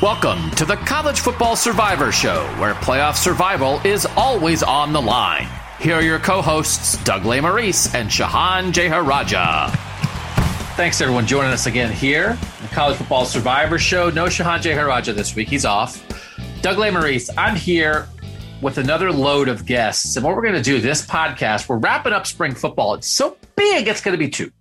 Welcome to the College Football Survivor Show, where playoff survival is always on the line. Here are your co hosts, Doug Lesmerises and Shahan Jeyarajah. Thanks, everyone, joining us again here, the College Football Survivor Show. No Shahan Jeyarajah this week, he's off. Doug Lesmerises, I'm here with another load of guests. And what we're going to do this podcast, we're wrapping up spring football. It's so big, it's going to be two.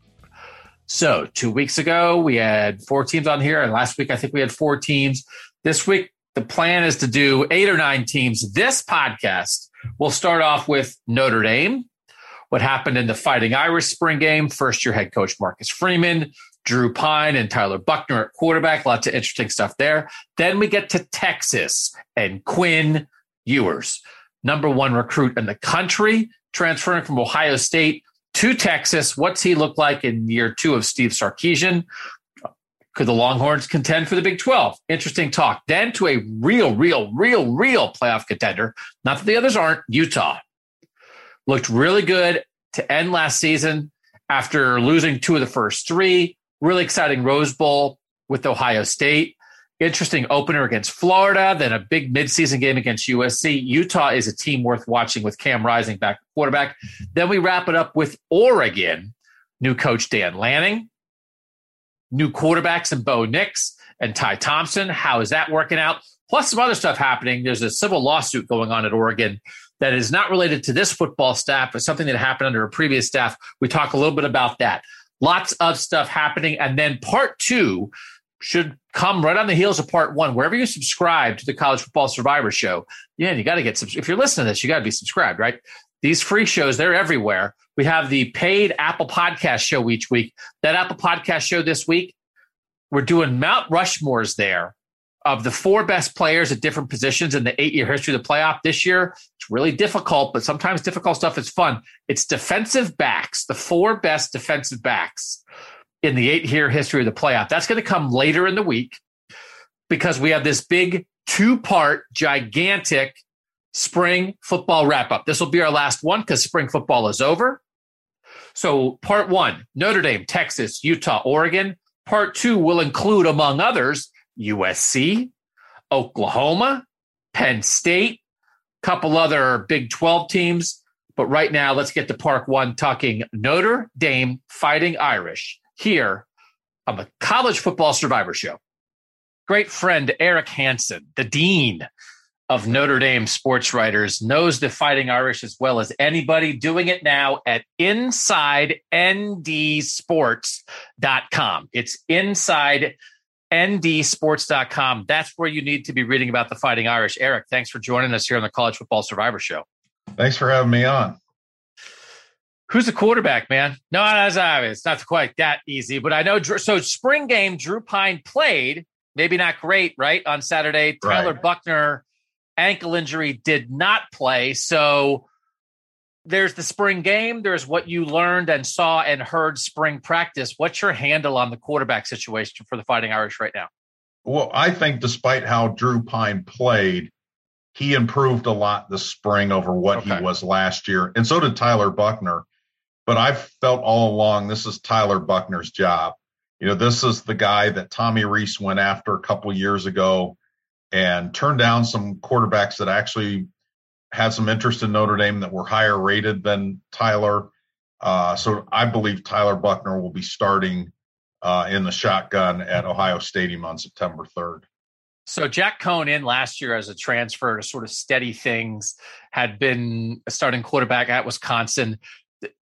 So, two weeks ago, we had four teams on here. And last week, I think we had four teams. This week, the plan is to do eight or nine teams. This podcast will start off with Notre Dame, what happened in the Fighting Irish spring game, first year head coach Marcus Freeman, Drew Pyne, and Tyler Buchner at quarterback. Lots of interesting stuff there. Then we get to Texas and Quinn Ewers, number one recruit in the country, transferring from Ohio State to Texas. What's he look like in year two of Steve Sarkisian? Could the Longhorns contend for the Big 12? Interesting talk. Then to a real, real, real, real playoff contender. Not that the others aren't. Utah looked really good to end last season after losing two of the first three. Really exciting Rose Bowl with Ohio State. Interesting opener against Florida, then a big midseason game against USC. Utah is a team worth watching with Cam Rising back quarterback. Then we wrap it up with Oregon, new coach Dan Lanning, new quarterbacks and Bo Nix and Ty Thompson. How is that working out? Plus some other stuff happening. There's a civil lawsuit going on at Oregon that is not related to this football staff, but something that happened under a previous staff. We talk a little bit about that. Lots of stuff happening. And then part two should come right on the heels of part one. Wherever you subscribe to the College Football Survivor Show, yeah, you got to get if you're listening to this, you got to be subscribed, right? These free shows, they're everywhere. We have the paid Apple Podcast show each week. That Apple Podcast show this week, we're doing Mount Rushmore's there of the four best players at different positions in the eight year history of the playoff this year. It's really difficult, but sometimes difficult stuff is fun. It's defensive backs, the four best defensive backs in the eight year history of the playoff. That's going to come later in the week because we have this big two part, gigantic spring football wrap up. This will be our last one because spring football is over. So, part one Notre Dame, Texas, Utah, Oregon. Part two will include, among others, USC, Oklahoma, Penn State, couple other Big 12 teams. But right now, let's get to part one talking Notre Dame Fighting Irish here on the College Football Survivor Show. Great friend Eric Hansen, the dean of Notre Dame sports writers, knows the Fighting Irish as well as anybody, doing it now at InsideNDSports.com. It's InsideNDSports.com. That's where you need to be reading about the Fighting Irish. Eric, thanks for joining us here on the College Football Survivor Show. Thanks for having me on. Who's the quarterback, man? No, it's not quite that easy, but I know. So, spring game, Drew Pyne played, maybe not great, right? On Saturday, Tyler right. Buchner, ankle injury, did not play. So, there's the spring game. There's what you learned and saw and heard spring practice. What's your handle on the quarterback situation for the Fighting Irish right now? Well, I think despite how Drew Pyne played, he improved a lot this spring over what okay. he was last year. And so did Tyler Buchner. But I've felt all along this is Tyler Buchner's job. You know, this is the guy that Tommy Rees went after a couple years ago and turned down some quarterbacks that actually had some interest in Notre Dame that were higher rated than Tyler. Uh, so I believe Tyler Buchner will be starting uh, in the shotgun at Ohio Stadium on September 3rd. So Jack Coan in last year as a transfer to sort of steady things, had been a starting quarterback at Wisconsin.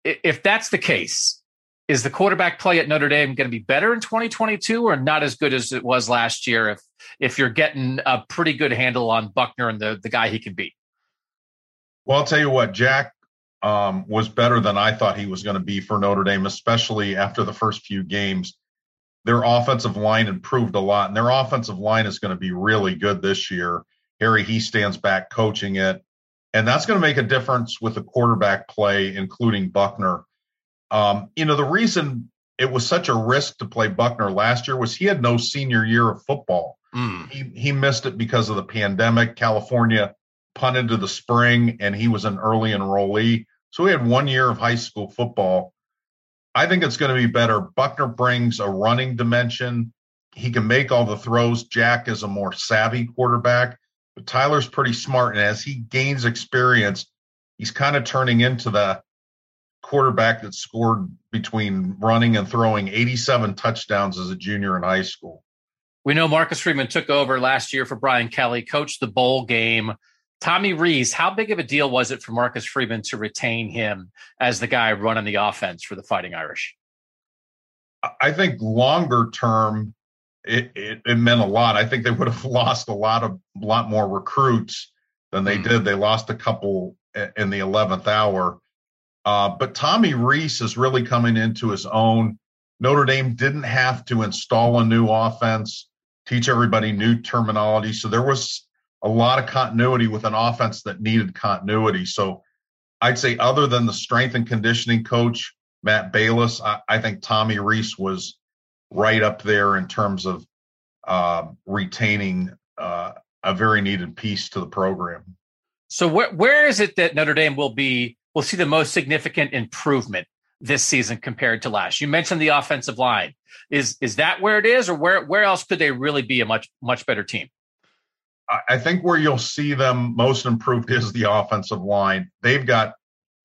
If that's the case, is the quarterback play at Notre Dame going to be better in 2022 or not as good as it was last year if if you're getting a pretty good handle on Buchner and the, the guy he can beat? Well, I'll tell you what, Jack um, was better than I thought he was going to be for Notre Dame, especially after the first few games their offensive line improved a lot, and their offensive line is going to be really good this year. Harry Hiestand's back coaching it, and that's going to make a difference with the quarterback play, including Buchner. Um, you know, the reason it was such a risk to play Buchner last year was he had no senior year of football. Mm. He he missed it because of the pandemic. California punted to the spring, and he was an early enrollee, so he had one year of high school football. I think it's going to be better. Buchner brings a running dimension. He can make all the throws. Jack is a more savvy quarterback, but Tyler's pretty smart. And as he gains experience, he's kind of turning into the quarterback that scored between running and throwing 87 touchdowns as a junior in high school. We know Marcus Freeman took over last year for Brian Kelly, coached the bowl game. Tommy Rees, how big of a deal was it for Marcus Freeman to retain him as the guy running the offense for the Fighting Irish? I think longer term, it, it, it meant a lot. I think they would have lost a lot of lot more recruits than they mm. did. They lost a couple in the eleventh hour. Uh, but Tommy Rees is really coming into his own. Notre Dame didn't have to install a new offense, teach everybody new terminology. So there was a lot of continuity with an offense that needed continuity. So I'd say, other than the strength and conditioning coach, Matt Balis, I, I think Tommy Rees was right up there in terms of uh, retaining uh, a very needed piece to the program. So where where is it that Notre Dame will be will see the most significant improvement this season compared to last? You mentioned the offensive line. Is is that where it is, or where where else could they really be a much much better team? I think where you'll see them most improved is the offensive line. They've got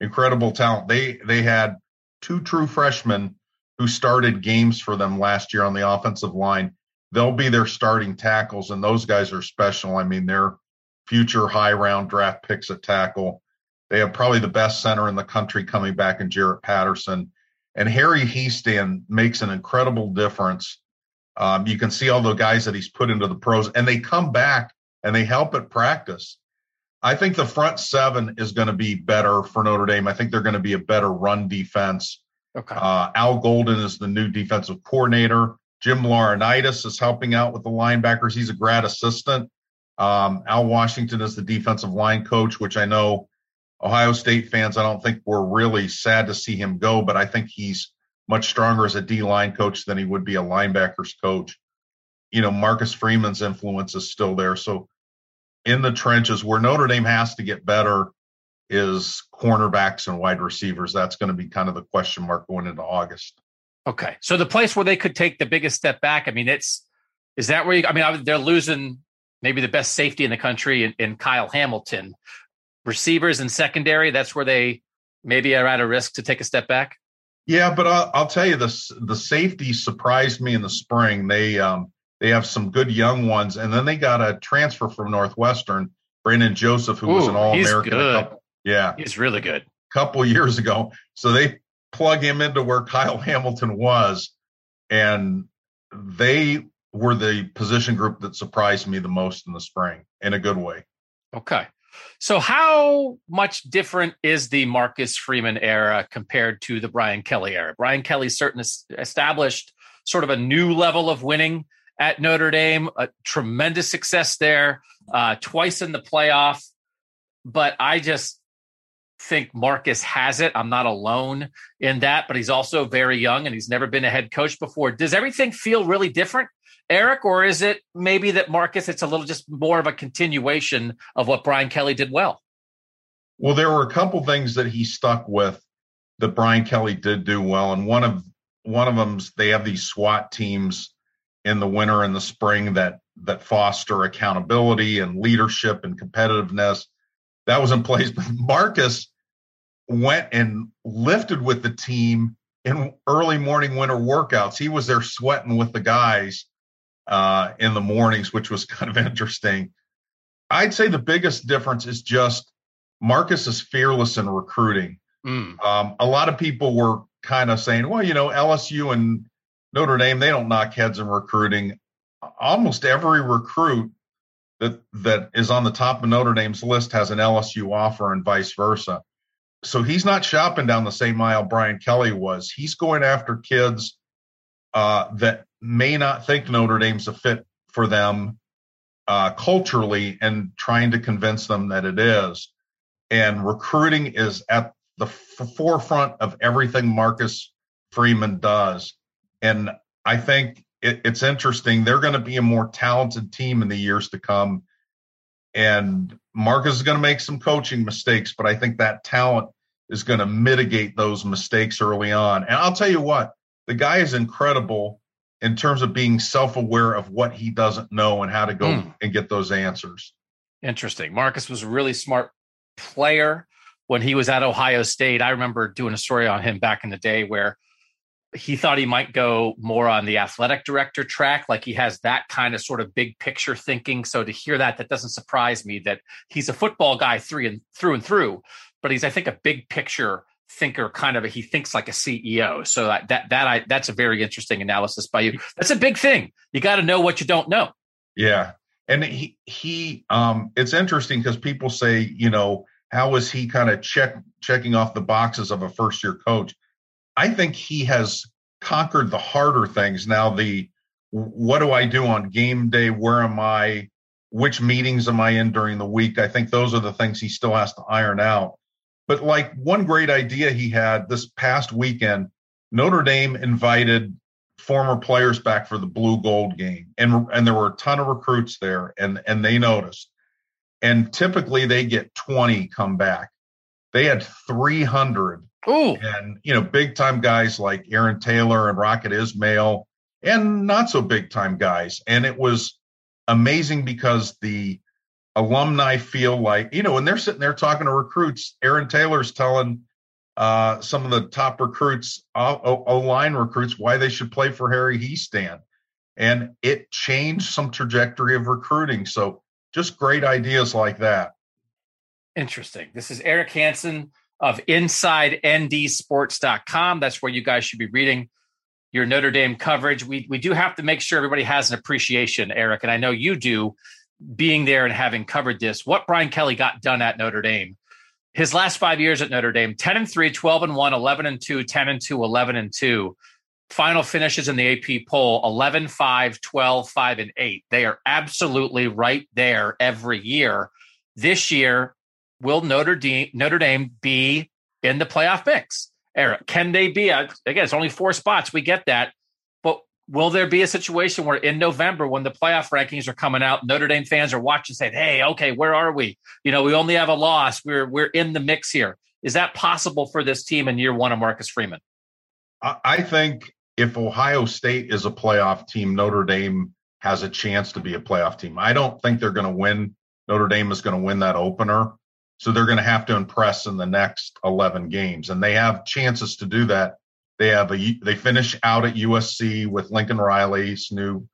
incredible talent. They they had two true freshmen who started games for them last year on the offensive line. They'll be their starting tackles, and those guys are special. I mean, they're future high round draft picks at tackle. They have probably the best center in the country coming back in Jarrett Patterson. And Harry Hiestand makes an incredible difference. Um, you can see all the guys that he's put into the pros, and they come back and they help at practice. I think the front seven is going to be better for Notre Dame. I think they're going to be a better run defense. Okay. Uh, Al Golden is the new defensive coordinator. Jim Laurinaitis is helping out with the linebackers. He's a grad assistant. Um, Al Washington is the defensive line coach, which I know Ohio State fans, I don't think were really sad to see him go, but I think he's much stronger as a D line coach than he would be a linebackers coach. You know, Marcus Freeman's influence is still there. So in the trenches where Notre Dame has to get better is cornerbacks and wide receivers. That's going to be kind of the question mark going into August. Okay. So the place where they could take the biggest step back, I mean, it's, is that where you, I mean, they're losing maybe the best safety in the country in, in Kyle Hamilton. Receivers and secondary, that's where they maybe are at a risk to take a step back. Yeah, but I'll, I'll tell you this: the safety surprised me in the spring. They um, they have some good young ones, and then they got a transfer from Northwestern, Brandon Joseph, who Ooh, was an All American. Yeah, he's really good. A couple years ago, so they plug him into where Kyle Hamilton was, and they were the position group that surprised me the most in the spring in a good way. Okay. So, how much different is the Marcus Freeman era compared to the Brian Kelly era? Brian Kelly certainly established sort of a new level of winning at Notre Dame, a tremendous success there, uh, twice in the playoff. But I just think Marcus has it. I'm not alone in that, but he's also very young and he's never been a head coach before. Does everything feel really different, Eric, or is it maybe that Marcus, it's a little just more of a continuation of what Brian Kelly did well? Well, there were a couple things that he stuck with that Brian Kelly did do well, and one of one of them's they have these SWAT teams in the winter and the spring that that foster accountability and leadership and competitiveness. That was in place. But Marcus went and lifted with the team in early morning winter workouts. He was there sweating with the guys uh, in the mornings, which was kind of interesting. I'd say the biggest difference is just Marcus is fearless in recruiting. Mm. Um, a lot of people were kind of saying, well, you know, LSU and Notre Dame, they don't knock heads in recruiting. Almost every recruit that that is on the top of Notre Dame's list has an LSU offer and vice versa. So he's not shopping down the same aisle Brian Kelly was. He's going after kids uh, that may not think Notre Dame's a fit for them uh, culturally and trying to convince them that it is. And recruiting is at the f- forefront of everything Marcus Freeman does. And I think it, it's interesting. They're going to be a more talented team in the years to come. And Marcus is going to make some coaching mistakes, but I think that talent is going to mitigate those mistakes early on. And I'll tell you what, the guy is incredible in terms of being self-aware of what he doesn't know and how to go mm. and get those answers. Interesting. Marcus was a really smart player when he was at Ohio State. I remember doing a story on him back in the day where he thought he might go more on the athletic director track like he has that kind of sort of big picture thinking. So to hear that that doesn't surprise me that he's a football guy through and through and through but he's i think a big picture thinker kind of a, he thinks like a ceo so that that, that i that's a very interesting analysis by you. That's a big thing. You got to know what you don't know. Yeah. And he he um it's interesting because people say you know how was he kind of check checking off the boxes of a first year coach I think he has conquered the harder things. Now, the what do I do on game day? Where am I? Which meetings am I in during the week? I think those are the things he still has to iron out. But like one great idea he had this past weekend, Notre Dame invited former players back for the blue gold game. And and there were a ton of recruits there and and they noticed. And typically they get 20 come back. They had 300 Ooh. And, you know, big time guys like Aaron Taylor and Rocket Ismail and not so big time guys. And it was amazing because the alumni feel like, you know, when they're sitting there talking to recruits, Aaron Taylor's telling uh, some of the top recruits, O line recruits, why they should play for Harry Hiestand. And it changed some trajectory of recruiting. So just great ideas like that. Interesting. This is Eric Hansen of InsideNDSports.com. That's where you guys should be reading your Notre Dame coverage. We we do have to make sure everybody has an appreciation, Eric, and I know you do, being there and having covered this. What Brian Kelly got done at Notre Dame. His last five years at Notre Dame 10 and 3, 12 and 1, 11 and 2, 10 and 2, 11 and 2. Final finishes in the AP poll 11, 5, 12, 5, and 8. They are absolutely right there every year. This year, will Notre Dame Notre Dame be in the playoff mix? Eric, can they be? Again, it's only four spots. We get that, but will there be a situation where in November, when the playoff rankings are coming out, Notre Dame fans are watching, saying, "Hey, okay, where are we? You know, we only have a loss. We're we're in the mix here. Is that possible for this team in year one of Marcus Freeman? I think if Ohio State is a playoff team, Notre Dame has a chance to be a playoff team. I don't think they're going to win. Notre Dame is going to win that opener. So they're going to have to impress in the next 11 games, and they have chances to do that. They have a they finish out at USC with Lincoln Riley's new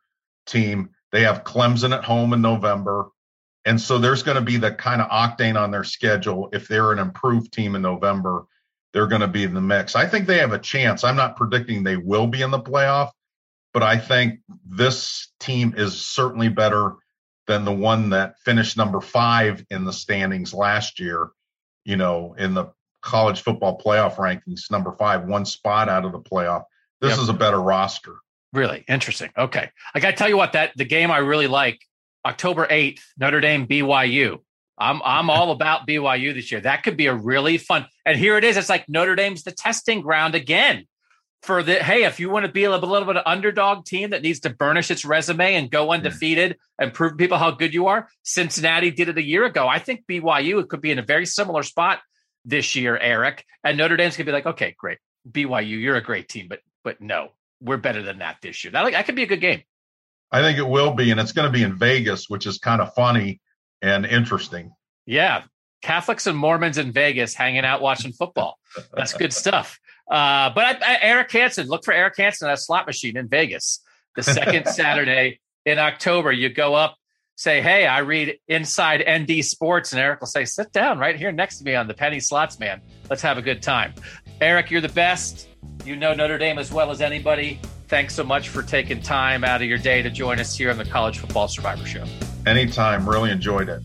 team. They have Clemson at home in November, and so there's going to be the kind of octane on their schedule. If they're an improved team in November, they're going to be in the mix. I think they have a chance. I'm not predicting they will be in the playoff, but I think this team is certainly better than the one that finished number five in the standings last year, you know, in the college football playoff rankings, number five, one spot out of the playoff. This yep. is a better roster. Really interesting. Okay. I got to tell you what, that the game I really like, October 8th, Notre Dame BYU. I'm I'm all about BYU this year. That could be a really fun. And here it is. It's like Notre Dame's the testing ground again for the hey, if you want to be a little, a little bit of an underdog team that needs to burnish its resume and go hmm. undefeated yeah. and prove people how good you are, Cincinnati did it a year ago. I think BYU could be in a very similar spot this year, Eric. And Notre Dame's gonna be like, okay, great, BYU, you're a great team, but but no, we're better than that this year. That that could be a good game. I think it will be, and it's going to be in Vegas, which is kind of funny and interesting. Yeah, Catholics and Mormons in Vegas hanging out watching football. That's good stuff. Uh, but I, I, Eric Hansen, look for Eric Hansen at a slot machine in Vegas the second Saturday in October. You go up, say, Hey, I read Inside ND Sports, and Eric will say, Sit down right here next to me on the penny slots, man. Let's have a good time. Eric, you're the best. You know Notre Dame as well as anybody. Thanks so much for taking time out of your day to join us here on the College Football Survivor Show. Anytime. Really enjoyed it.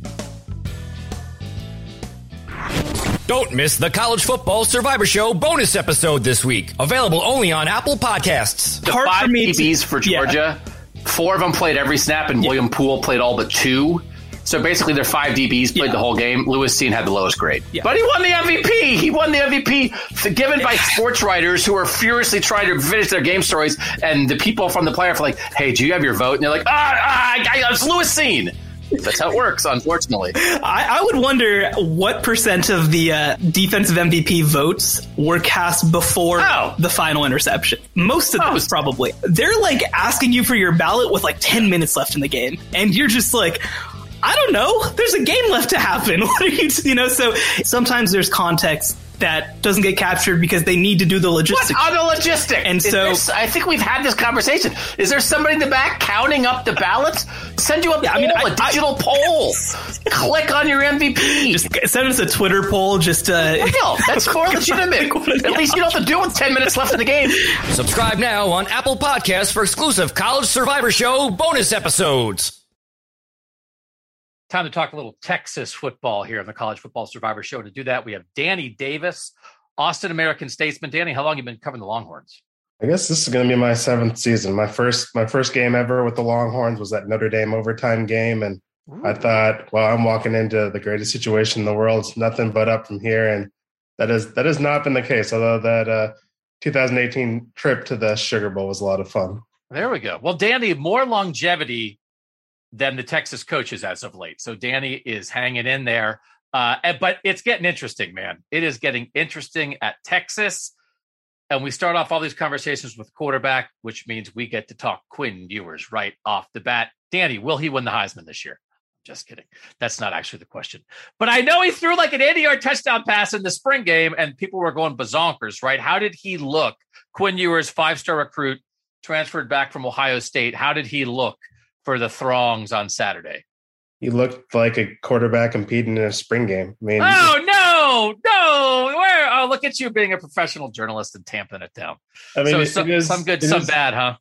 Don't miss the College Football Survivor Show bonus episode this week. Available only on Apple Podcasts. The Hard five for DBs to, for Georgia, yeah. four of them played every snap, and yeah. William Poole played all but two. So basically, their five DBs played yeah. the whole game. Lewis Cine had the lowest grade, yeah. but he won the MVP. He won the MVP given by sports writers who are furiously trying to finish their game stories, and the people from the player are like, "Hey, do you have your vote?" And they're like, "Ah, ah it's Lewis Cine." That's how it works, unfortunately. I, I would wonder what percent of the uh, defensive MVP votes were cast before oh. the final interception. Most of those, probably. They're like asking you for your ballot with like 10 minutes left in the game. And you're just like, I don't know. There's a game left to happen. What are you, you know? So sometimes there's context that doesn't get captured because they need to do the logistics. What the logistic? And Is so I think we've had this conversation. Is there somebody in the back counting up the ballots? Send you a yeah, poll, I mean, I, a digital I, poll. Click on your MVP. Just send us a Twitter poll. Just uh, Real. that's more legitimate. At least you don't have to do it with ten minutes left in the game. Subscribe now on Apple Podcasts for exclusive College Survivor Show bonus episodes. Time to talk a little Texas football here on the College Football Survivor Show. To do that, we have Danny Davis, Austin American statesman. Danny, how long have you been covering the Longhorns? I guess this is going to be my seventh season. My first, my first game ever with the Longhorns was that Notre Dame overtime game, and Ooh. I thought, well, I'm walking into the greatest situation in the world. It's nothing but up from here, and that is that has not been the case. Although that uh, 2018 trip to the Sugar Bowl was a lot of fun. There we go. Well, Danny, more longevity than the Texas coaches as of late. So Danny is hanging in there. Uh, but it's getting interesting, man. It is getting interesting at Texas. And we start off all these conversations with quarterback, which means we get to talk Quinn Ewers right off the bat. Danny, will he win the Heisman this year? Just kidding. That's not actually the question. But I know he threw like an 80 yard touchdown pass in the spring game, and people were going bazonkers, right? How did he look? Quinn Ewers, five star recruit, transferred back from Ohio State. How did he look for the throngs on Saturday. He looked like a quarterback competing in a spring game. I mean, oh no, no! Where? Oh, look at you being a professional journalist and tamping it down. I mean, so it, some, it is, some good, some is, bad, huh?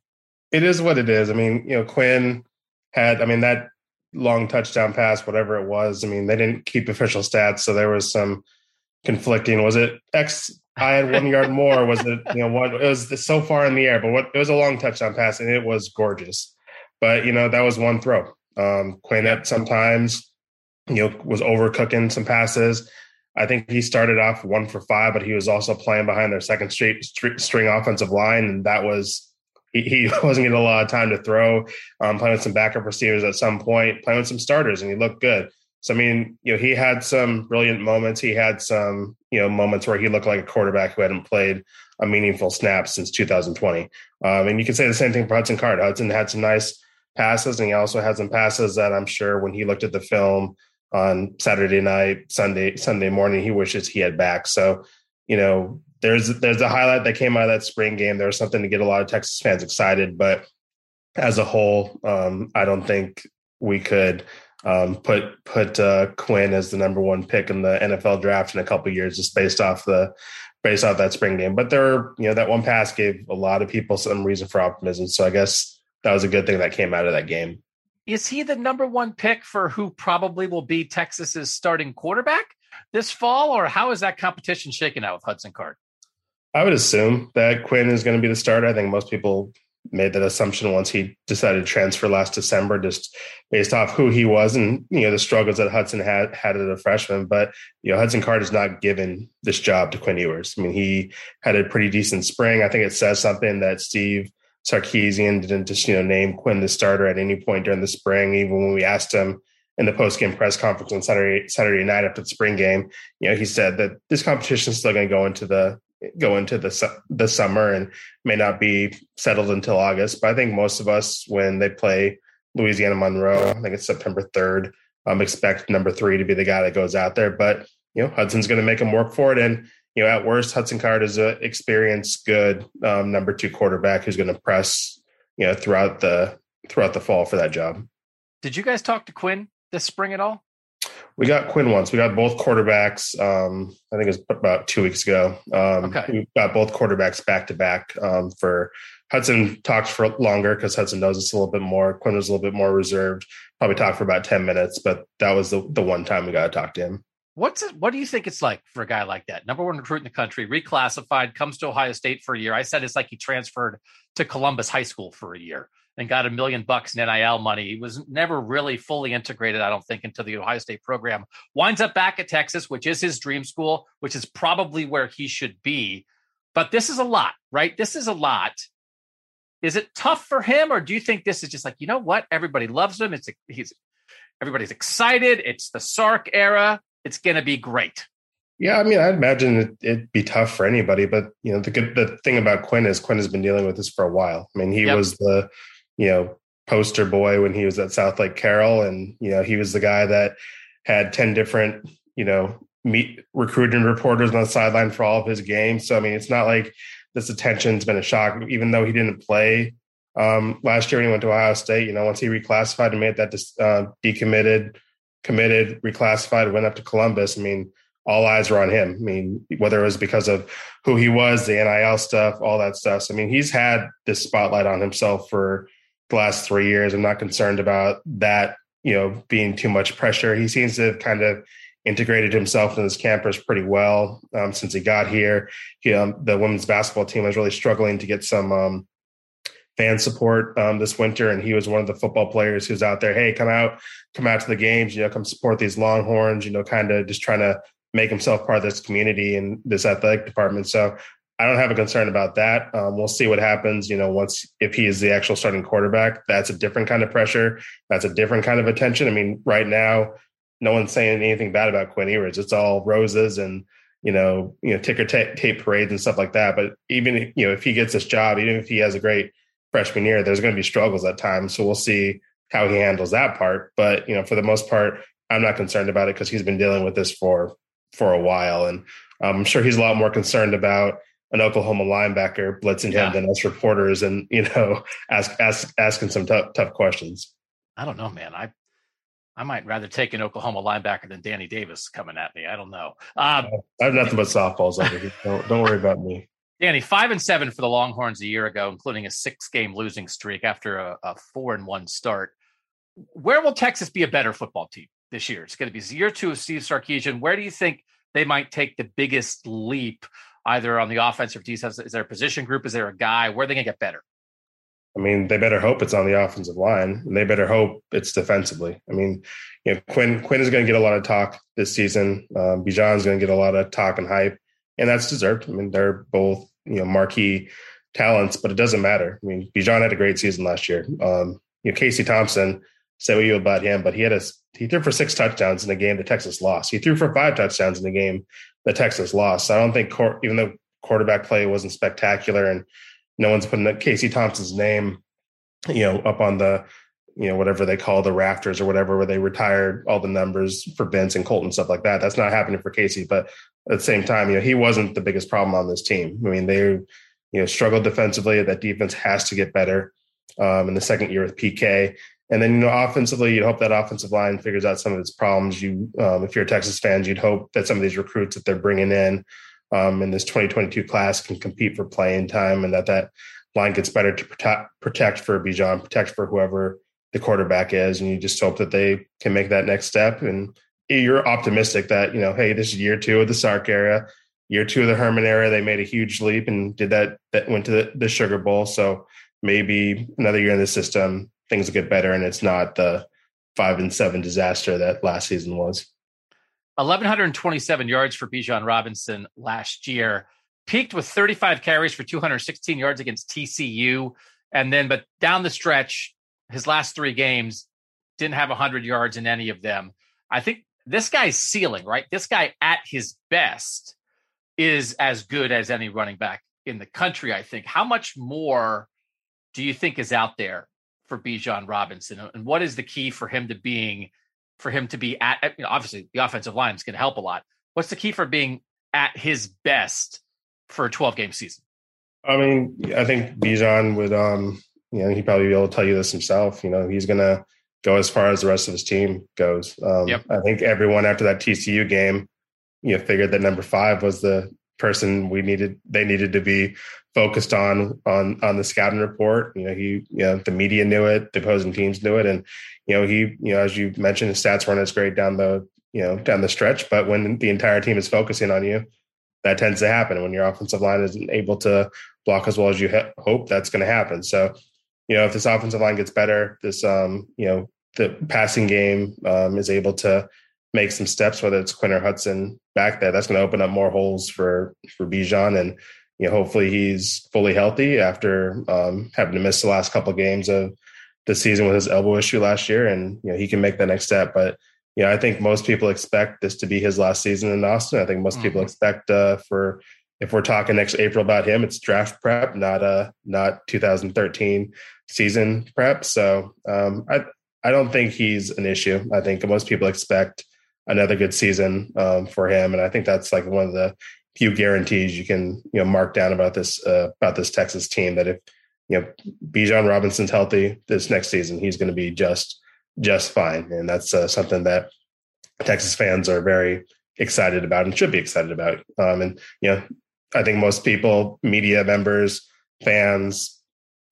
It is what it is. I mean, you know, Quinn had. I mean, that long touchdown pass, whatever it was. I mean, they didn't keep official stats, so there was some conflicting. Was it X? I had one yard more. Was it you know what? It was so far in the air, but what? It was a long touchdown pass, and it was gorgeous. But you know that was one throw. Um, sometimes you know was overcooking some passes. I think he started off one for five, but he was also playing behind their second straight string offensive line, and that was he, he wasn't getting a lot of time to throw. Um, playing with some backup receivers at some point, playing with some starters, and he looked good. So I mean, you know, he had some brilliant moments. He had some, you know, moments where he looked like a quarterback who hadn't played a meaningful snap since 2020. Um, and you can say the same thing for Hudson Card. Hudson had some nice passes, and he also had some passes that I'm sure when he looked at the film on Saturday night, Sunday, Sunday morning, he wishes he had back. So, you know, there's there's a highlight that came out of that spring game. There was something to get a lot of Texas fans excited, but as a whole, um, I don't think we could um, put put uh, Quinn as the number one pick in the NFL draft in a couple years, just based off the based off that spring game. But there, you know, that one pass gave a lot of people some reason for optimism. So I guess that was a good thing that came out of that game. Is he the number one pick for who probably will be Texas's starting quarterback this fall, or how is that competition shaking out with Hudson Card? I would assume that Quinn is going to be the starter. I think most people made that assumption once he decided to transfer last December, just based off who he was and you know the struggles that Hudson had had as a freshman. But you know Hudson Card is not given this job to Quinn Ewers. I mean, he had a pretty decent spring. I think it says something that Steve Sarkisian didn't just you know name Quinn the starter at any point during the spring. Even when we asked him in the post game press conference on Saturday Saturday night after the spring game, you know he said that this competition is still going to go into the go into the the summer and may not be settled until August. But I think most of us when they play Louisiana Monroe, I think it's September third, um, expect number three to be the guy that goes out there. But you know Hudson's going to make him work for it and you know, at worst, Hudson Card is an experienced, good um, number two quarterback who's going to press, you know, throughout the throughout the fall for that job. Did you guys talk to Quinn this spring at all? We got Quinn once. We got both quarterbacks. Um, I think it was about two weeks ago. Um, okay. We got both quarterbacks back to back um, for Hudson talked for longer because Hudson knows us a little bit more. Quinn was a little bit more reserved. Probably talked for about ten minutes, but that was the the one time we got to talk to him. What's it, what do you think it's like for a guy like that? Number one recruit in the country, reclassified, comes to Ohio State for a year. I said it's like he transferred to Columbus High School for a year and got a million bucks in NIL money. He was never really fully integrated, I don't think, into the Ohio State program. Winds up back at Texas, which is his dream school, which is probably where he should be. But this is a lot, right? This is a lot. Is it tough for him, or do you think this is just like you know what? Everybody loves him. It's he's everybody's excited. It's the Sark era it's going to be great. Yeah, I mean, I'd imagine it, would be tough for anybody, but you know, the good the thing about Quinn is Quinn has been dealing with this for a while. I mean, he yep. was the you know poster boy when he was at Southlake Carroll, and you know, he was the guy that had ten different you know meet recruiting reporters on the sideline for all of his games. So I mean, it's not like this attention's been a shock, even though he didn't play um, last year when he went to Ohio State. You know, once he reclassified and made that uh, decommitted committed, reclassified, went up to Columbus. I mean, all eyes were on him. I mean, whether it was because of who he was, the NIL stuff, all that stuff. So, I mean, he's had this spotlight on himself for the last three years. I'm not concerned about that, you know, being too much pressure. He seems to have kind of integrated himself in this campus pretty well um, since he got here. He, um, the women's basketball team was really struggling to get some um, fan support um, this winter, and he was one of the football players who's out there. Hey, come out, come out to the games. You know, come support these Longhorns. You know, kind of just trying to make himself part of this community and this athletic department. So I don't have a concern about that. Um, we'll see what happens. You know, once if he is the actual starting quarterback, that's a different kind of pressure. That's a different kind of attention. I mean, right now, no one's saying anything bad about Quinn Ewers. It's all roses and you know, you know, ticker tape parades and stuff like that. But even you know, if he gets this job, even if he has a great freshman year, there's going to be struggles at times. So we'll see how he handles that part. But you know, for the most part, I'm not concerned about it because he's been dealing with this for for a while, and I'm sure he's a lot more concerned about an Oklahoma linebacker blitzing yeah. him than us reporters, and you know, ask, ask asking some tough tough questions. I don't know, man. I I might rather take an Oklahoma linebacker than Danny Davis coming at me. I don't know. Um, I have nothing but softballs over here. Don't, don't worry about me. Danny, five and seven for the Longhorns a year ago, including a six game losing streak after a, a, four and one start. Where will Texas be a better football team this year? It's going to be year two of Steve Sarkisian. Where do you think they might take the biggest leap, either on the offensive or defense? Is there a position group? Is there a guy? Where are they going to get better? I mean, they better hope it's on the offensive line, and they better hope it's defensively. I mean, you know, Quinn Quinn is going to get a lot of talk this season. Um, Bijan's going to get a lot of talk and hype and that's deserved. I mean, they're both you know marquee talents, but it doesn't matter. I mean, Bijan had a great season last year. Um, you know, Casey Thompson, say what you about him, but he had a he threw for six touchdowns in a game that Texas lost. He threw for five touchdowns in the game that Texas lost. I don't think even though quarterback play wasn't spectacular and no one's putting Casey Thompson's name, you know, up on the you know whatever they call the rafters or whatever where they retired all the numbers for Vince and Colton stuff like that. That's not happening for Casey, but at the same time, you know he wasn't the biggest problem on this team. I mean they you know struggled defensively. That defense has to get better um, in the second year with PK. And then, you know, offensively, you'd hope that offensive line figures out some of its problems. You, um, if you're a Texas fan, you'd hope that some of these recruits that they're bringing in um, in this 2022 class can compete for playing time, and that that line gets better to protect, protect for Bijan, protect for whoever the quarterback is, and you just hope that they can make that next step. And you're optimistic that you know, hey, this is year two of the Sark era, year two of the Herman era. They made a huge leap and did that. That went to the, the Sugar Bowl, so maybe another year in the system, things will get better, and it's not the five and seven disaster that last season was. 1,127 yards for Bijan Robinson last year. Peaked with 35 carries for 216 yards against TCU. And then, but down the stretch, his last three games didn't have 100 yards in any of them. I think this guy's ceiling, right? This guy at his best is as good as any running back in the country, I think. How much more do you think is out there for Bijan Robinson? And what is the key for him to being for him to be at you know, obviously the offensive line is going to help a lot. What's the key for being at his best for a 12 game season? I mean, I think Bijan would, um, you know, he'd probably be able to tell you this himself. You know, he's going to go as far as the rest of his team goes. Um, yep. I think everyone after that TCU game, you know, figured that number five was the person we needed. They needed to be focused on on on the scouting report. You know, he, you know, the media knew it, the opposing teams knew it, and you know, he, you know, as you mentioned, his stats weren't as great down the, you know, down the stretch. But when the entire team is focusing on you, that tends to happen. When your offensive line isn't able to block as well as you hope, that's going to happen. So, you know, if this offensive line gets better, this, um, you know, the passing game um, is able to make some steps, whether it's Quinn or Hudson back there, that's going to open up more holes for for Bijan, and you know, hopefully he's fully healthy after um, having to miss the last couple of games of the season with his elbow issue last year, and you know he can make the next step. But you know, I think most people expect this to be his last season in Austin. I think most mm-hmm. people expect uh, for if we're talking next April about him, it's draft prep, not uh not 2013 season prep. So um, I I don't think he's an issue. I think most people expect another good season um, for him, and I think that's like one of the few guarantees you can you know mark down about this uh, about this Texas team that if you know Bijan Robinson's healthy this next season, he's going to be just just fine, and that's uh, something that Texas fans are very excited about and should be excited about. Um, and you know, I think most people, media members, fans,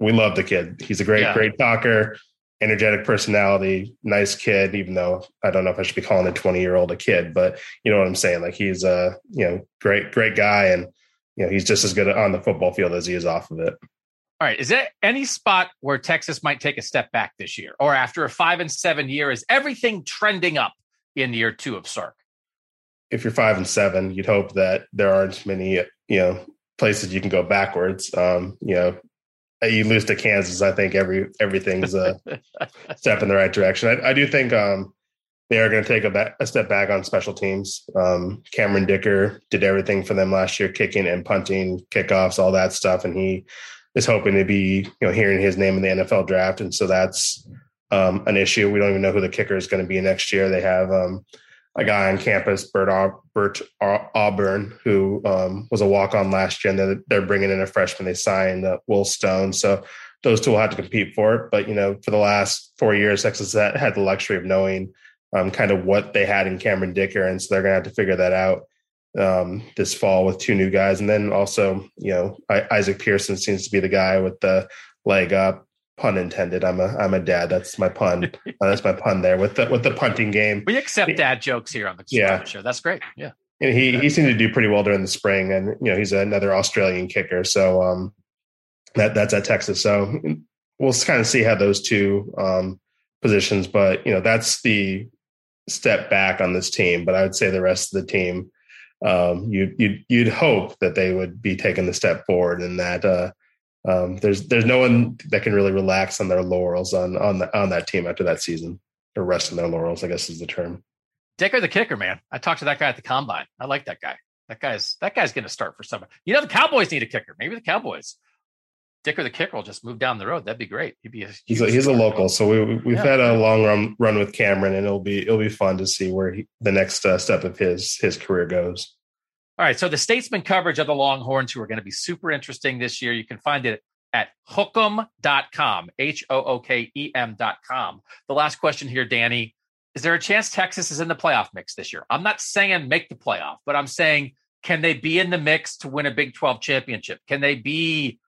we love the kid. He's a great, yeah. great talker, energetic personality, nice kid. Even though I don't know if I should be calling a twenty year old a kid, but you know what I'm saying. Like he's a you know great, great guy, and you know he's just as good on the football field as he is off of it. All right. Is there any spot where Texas might take a step back this year, or after a five and seven year, is everything trending up in year two of Sark? If you're five and seven, you'd hope that there aren't many, you know, places you can go backwards. Um, you know, you lose to Kansas, I think every everything's a step in the right direction. I, I do think um, they are going to take a, back, a, step back on special teams. Um, Cameron Dicker did everything for them last year, kicking and punting, kickoffs, all that stuff, and he is hoping to be, you know, hearing his name in the NFL draft, and so that's um, an issue. We don't even know who the kicker is going to be next year. They have um, a guy on campus, Bert, Bert Auburn, who um, was a walk on last year, and they're, they're, bringing in a freshman they signed, uh, Will Stone. So those two will have to compete for it. But you know, for the last four years, Texas had the luxury of knowing um, kind of what they had in Cameron Dicker, and so they're going to have to figure that out um, this fall with two new guys, and then also you know Isaac Pearson seems to be the guy with the leg up. Pun intended. I'm a I'm a dad. That's my pun. uh, that's my pun there with the with the punting game. We accept dad jokes here on the yeah. show. That's great. Yeah. And he he seemed to do pretty well during the spring, and you know he's another Australian kicker. So um, that that's at Texas. So we'll kind of see how those two um, positions. But you know that's the step back on this team. But I would say the rest of the team um, you, you'd you'd hope that they would be taking the step forward, and that uh, um, there's there's no one that can really relax on their laurels on on the, on that team after that season or rest on their laurels. I guess is the term. Dicker the kicker, man. I talked to that guy at the combine. I like that guy. That guy's that guy's going to start for someone. You know, the Cowboys need a kicker. Maybe the Cowboys. Dicker the kicker will just move down the road. That'd be great. He'd be a he's a, he's a local, so we we've yeah. had a long run run with Cameron, and it'll be it'll be fun to see where he, the next uh, step of his his career goes. All right, so the Statesman coverage of the Longhorns, who are going to be super interesting this year, you can find it at hookem.com, H O O K E M.com. The last question here, Danny. Is there a chance Texas is in the playoff mix this year? I'm not saying make the playoff, but I'm saying can they be in the mix to win a Big 12 championship? Can they be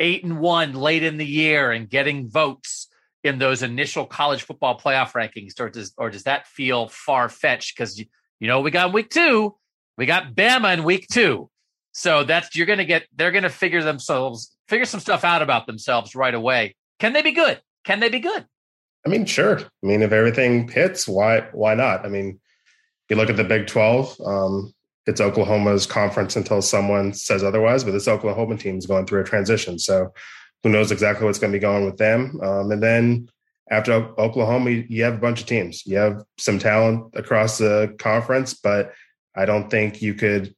eight and one late in the year and getting votes in those initial college football playoff rankings, or does or does that feel far fetched? Because you, you know we got week two, we got Bama in week two, so that's you're going to get they're going to figure themselves figure some stuff out about themselves right away. Can they be good? Can they be good? I mean, sure. I mean, if everything hits, why why not? I mean, you look at the Big Twelve. Um, it's Oklahoma's conference until someone says otherwise. But this Oklahoma team is going through a transition, so who knows exactly what's going to be going with them? Um, and then after Oklahoma, you have a bunch of teams. You have some talent across the conference, but I don't think you could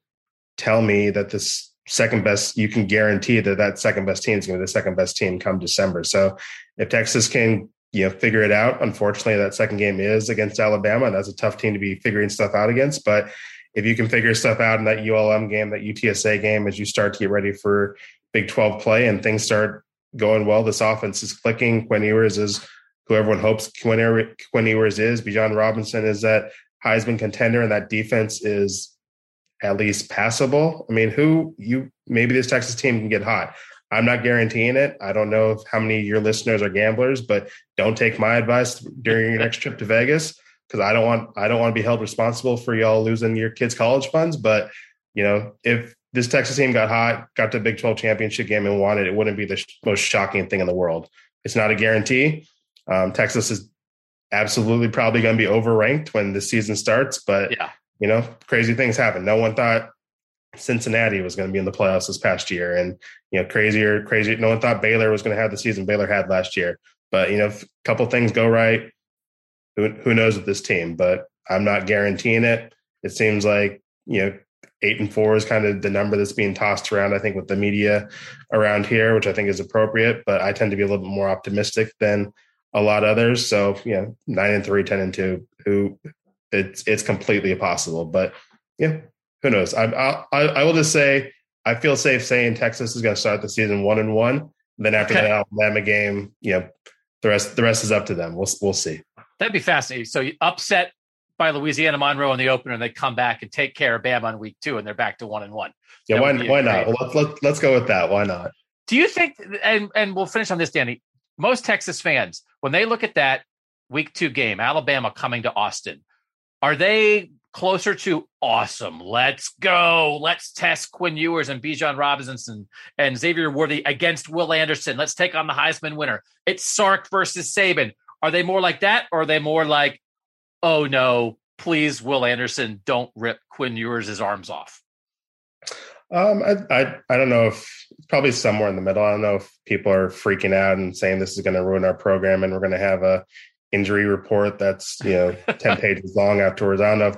tell me that this second best, you can guarantee that that second best team is going to be the second best team come December. So if Texas can, you know, figure it out, unfortunately, that second game is against Alabama. And that's a tough team to be figuring stuff out against. But if you can figure stuff out in that ULM game, that UTSA game, as you start to get ready for Big 12 play and things start going well, this offense is clicking. Quinn Ewers is who everyone hopes Quinn, Quinn Ewers is. Bijan Robinson is that Heisman contender, and that defense is at least passable. I mean, who you maybe this Texas team can get hot. I'm not guaranteeing it. I don't know how many of your listeners are gamblers, but don't take my advice during your next trip to Vegas because I don't want I don't want to be held responsible for y'all losing your kids' college funds. But you know, if this Texas team got hot, got to Big 12 championship game and won it, it wouldn't be the sh- most shocking thing in the world. It's not a guarantee. Um, Texas is absolutely probably going to be overranked when the season starts, but yeah. you know, crazy things happen. No one thought Cincinnati was going to be in the playoffs this past year, and you know, crazier, crazy. No one thought Baylor was going to have the season Baylor had last year. But you know, if a couple things go right, who who knows with this team? But I'm not guaranteeing it. It seems like you know, eight and four is kind of the number that's being tossed around. I think with the media around here, which I think is appropriate. But I tend to be a little bit more optimistic than a lot others. So yeah, nine and three, 10 and two. Who it's it's completely possible. But yeah, who knows? I, I, I will just say I feel safe saying Texas is going to start the season one and one. Then after okay. that Alabama game, you know, the rest the rest is up to them. We'll we'll see. That'd be fascinating. So you upset by Louisiana Monroe in the opener, and they come back and take care of Bama on week two, and they're back to one and one. Yeah, why why not? Well, let's let, let's go with that. Why not? Do you think? And and we'll finish on this, Danny. Most Texas fans, when they look at that week two game, Alabama coming to Austin, are they closer to awesome. Let's go. Let's test Quinn Ewers and Bijan Robinson and Xavier Worthy against Will Anderson. Let's take on the Heisman winner. It's Sark versus Saban. Are they more like that, or are they more like, oh no, please, Will Anderson, don't rip Quinn Ewers' arms off? Um, I, I I don't know if probably somewhere in the middle. I don't know if people are freaking out and saying this is going to ruin our program and we're going to have a injury report that's you know 10 pages long afterwards i don't know if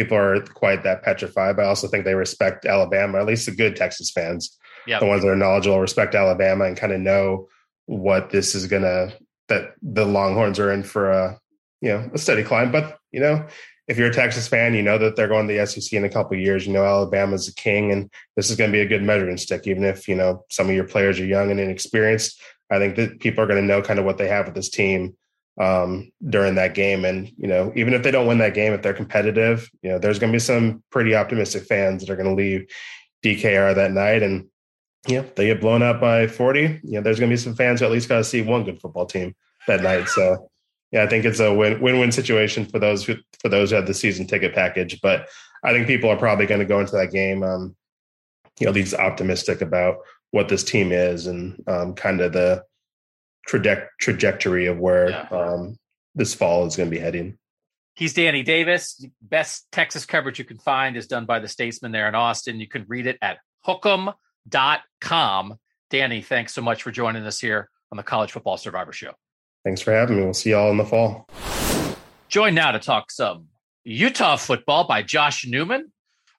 people are quite that petrified, but I also think they respect Alabama, at least the good Texas fans, yep. the ones that are knowledgeable, respect Alabama and kind of know what this is going to, that the Longhorns are in for a, you know, a steady climb. But, you know, if you're a Texas fan, you know that they're going to the SEC in a couple years. You know, Alabama's the king, and this is going to be a good measuring stick, even if, you know, some of your players are young and inexperienced. I think that people are going to know kind of what they have with this team um, during that game. And, you know, even if they don't win that game, if they're competitive, you know, there's going to be some pretty optimistic fans that are going to leave DKR that night. And, you know, they get blown up by 40, you know, there's going to be some fans who at least got to see one good football team that night. So, yeah, I think it's a win win win situation for those who for those who have the season ticket package. But I think people are probably going to go into that game, um, you know, least optimistic about what this team is and um, kind of the traje- trajectory of where yeah. um, this fall is going to be heading. He's Danny Davis. Best Texas coverage you can find is done by the Statesman there in Austin. You can read it at hookem.com. Danny, thanks so much for joining us here on the College Football Survivor Show. Thanks for having me. We'll see y'all in the fall. Join now to talk some Utah football by Josh Newman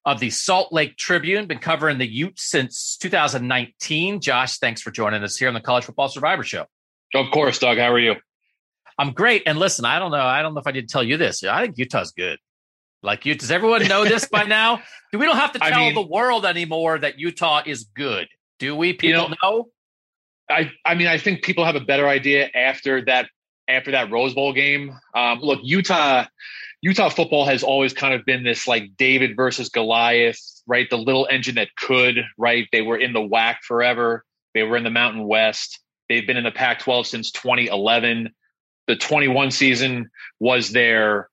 of the Salt Lake Tribune. Been covering the Utes since 2019. Josh, thanks for joining us here on the College Football Survivor Show. Of course, Doug. How are you? I'm great. And listen, I don't know. I don't know if I need to tell you this. I think Utah's good. Like you, does everyone know this by now? Do we don't have to tell I mean, the world anymore that Utah is good? Do we? People you know, know. I I mean, I think people have a better idea after that after that Rose Bowl game. Um, look, Utah Utah football has always kind of been this like David versus Goliath, right? The little engine that could, right? They were in the WAC forever. They were in the Mountain West. They've been in the Pac 12 since 2011. The 21 season was their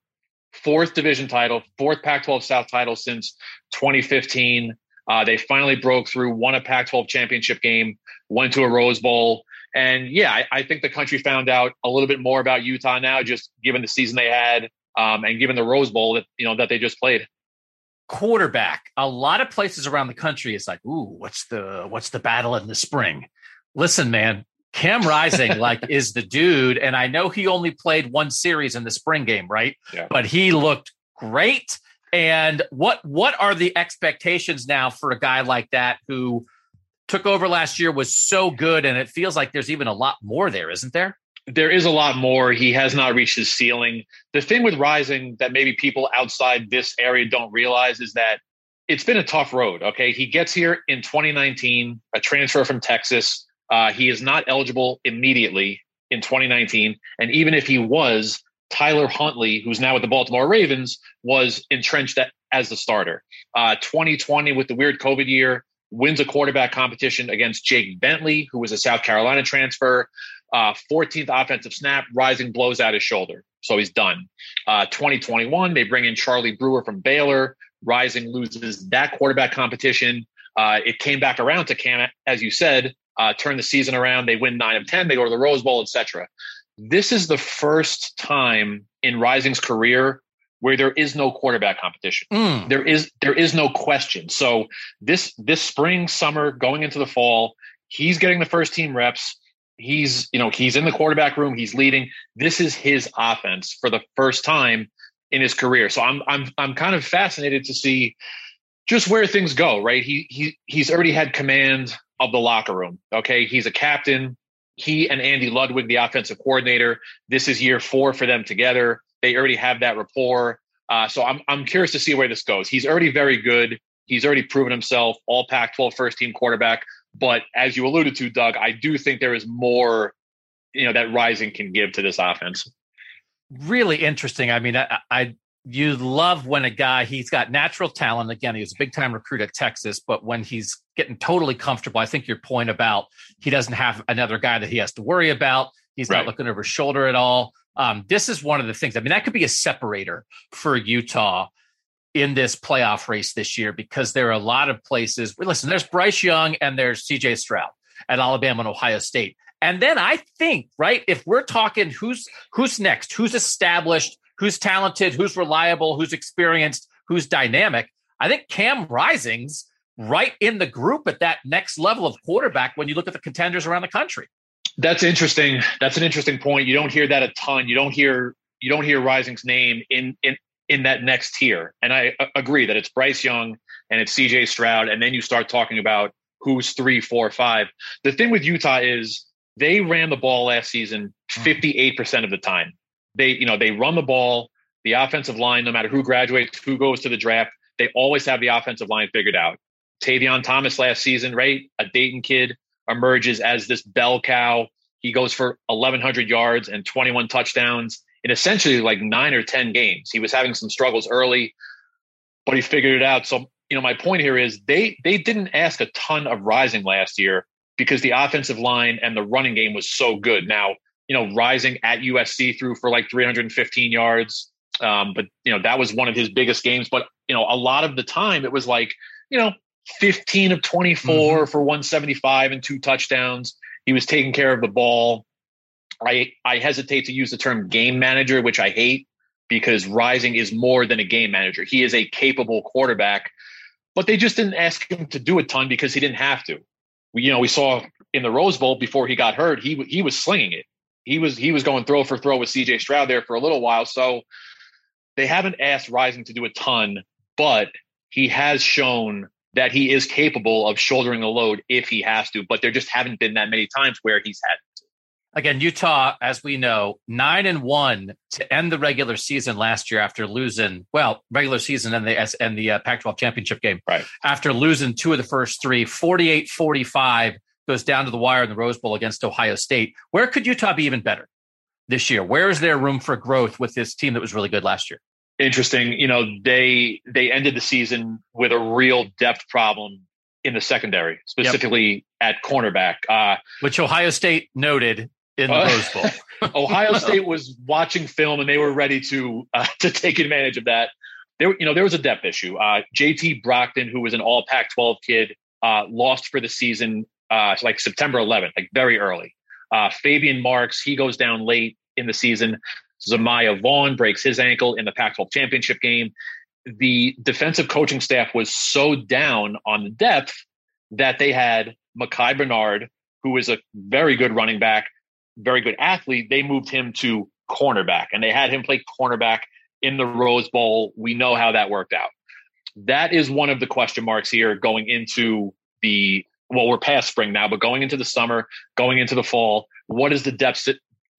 fourth division title, fourth Pac 12 South title since 2015. Uh, they finally broke through, won a Pac 12 championship game, went to a Rose Bowl. And yeah, I, I, think the country found out a little bit more about Utah now, just given the season they had um, and given the Rose Bowl that you know that they just played. Quarterback. A lot of places around the country, is like, ooh, what's the what's the battle in the spring? Listen, man, Cam Rising like is the dude, and I know he only played one series in the spring game, right? Yeah. But he looked great. And what what are the expectations now for a guy like that who took over last year was so good, and it feels like there's even a lot more there, isn't there? there is a lot more. He has not reached his ceiling. The thing with Rising that maybe people outside this area don't realize is that it's been a tough road. Okay. He gets here in 2019, a transfer from Texas. Uh, he is not eligible immediately in 2019. And even if he was, Tyler Huntley, who's now with the Baltimore Ravens, was entrenched as the starter. Uh, 2020, with the weird COVID year, wins a quarterback competition against Jake Bentley, who was a South Carolina transfer. Uh, 14th offensive snap, Rising blows out his shoulder. So he's done. Uh, 2021, they bring in Charlie Brewer from Baylor. Rising loses that quarterback competition. Uh, it came back around to Cam, as you said, uh, turn the season around. They win nine of 10. They go to the Rose Bowl, etc. This is the first time in Rising's career where there is no quarterback competition. Mm. There is there is no question. So this this spring, summer, going into the fall, he's getting the first team reps. He's you know he's in the quarterback room. He's leading. This is his offense for the first time in his career. So I'm I'm I'm kind of fascinated to see just where things go. Right. He he he's already had command of the locker room. Okay. He's a captain. He and Andy Ludwig, the offensive coordinator. This is year four for them together. They already have that rapport. Uh, so I'm I'm curious to see where this goes. He's already very good. He's already proven himself, all Pac-12 first team quarterback. But as you alluded to, Doug, I do think there is more, you know, that Rising can give to this offense. Really interesting. I mean, I, I you love when a guy he's got natural talent. Again, he was a big time recruit at Texas, but when he's getting totally comfortable, I think your point about he doesn't have another guy that he has to worry about. He's right. not looking over his shoulder at all. Um, this is one of the things. I mean, that could be a separator for Utah in this playoff race this year because there are a lot of places. Listen, there's Bryce Young and there's CJ Stroud at Alabama and Ohio State. And then I think, right, if we're talking who's who's next, who's established, who's talented, who's reliable, who's experienced, who's dynamic, I think Cam Rising's right in the group at that next level of quarterback when you look at the contenders around the country. That's interesting. That's an interesting point. You don't hear that a ton. You don't hear you don't hear Rising's name in in in that next tier. And I agree that it's Bryce Young and it's CJ Stroud, and then you start talking about who's three, four, five. The thing with Utah is they ran the ball last season 58% mm. of the time. They, you know, they run the ball, the offensive line, no matter who graduates, who goes to the draft, they always have the offensive line figured out. Tavion Thomas last season, right? A Dayton kid emerges as this bell cow. He goes for 1,100 yards and 21 touchdowns in essentially like nine or 10 games. He was having some struggles early, but he figured it out. So, you know, my point here is they they didn't ask a ton of Rising last year because the offensive line and the running game was so good. Now, you know, Rising at USC threw for like 315 yards. Um, but you know, that was one of his biggest games. But you know, a lot of the time it was like, you know, 15 of 24 mm-hmm. for 175 and two touchdowns. He was taking care of the ball. I I hesitate to use the term game manager, which I hate because Rising is more than a game manager. He is a capable quarterback, but they just didn't ask him to do a ton because he didn't have to. We, you know, we saw in the Rose Bowl before he got hurt, he he was slinging it. He was he was going throw for throw with CJ Stroud there for a little while. So they haven't asked Rising to do a ton, but he has shown that he is capable of shouldering the load if he has to, but there just haven't been that many times where he's had to. Again, Utah, as we know, nine and one to end the regular season last year after losing, well, regular season and the and the uh, Pac-12 championship game. Right. After losing two of the first three, 48-45 goes down to the wire in the Rose Bowl against Ohio State. Where could Utah be even better this year? Where is there room for growth with this team that was really good last year? Interesting. You know, they they ended the season with a real depth problem in the secondary, specifically yep. at cornerback, uh, which Ohio State noted in the uh, Rose Bowl. Ohio State was watching film and they were ready to uh, to take advantage of that. There, you know, there was a depth issue. Uh, JT Broughton, who was an All Pac-12 kid, uh, lost for the season, uh, like September 11th, like very early. Faybian Marks, he goes down late in the season. Zemaiah Vaughn breaks his ankle in the Pac 12 championship game. The defensive coaching staff was so down on the depth that they had Micah Bernard, who is a very good running back, very good athlete. They moved him to cornerback and they had him play cornerback in the Rose Bowl. We know how that worked out. That is one of the question marks here going into the well, we're past spring now, but going into the summer, going into the fall, what is the depth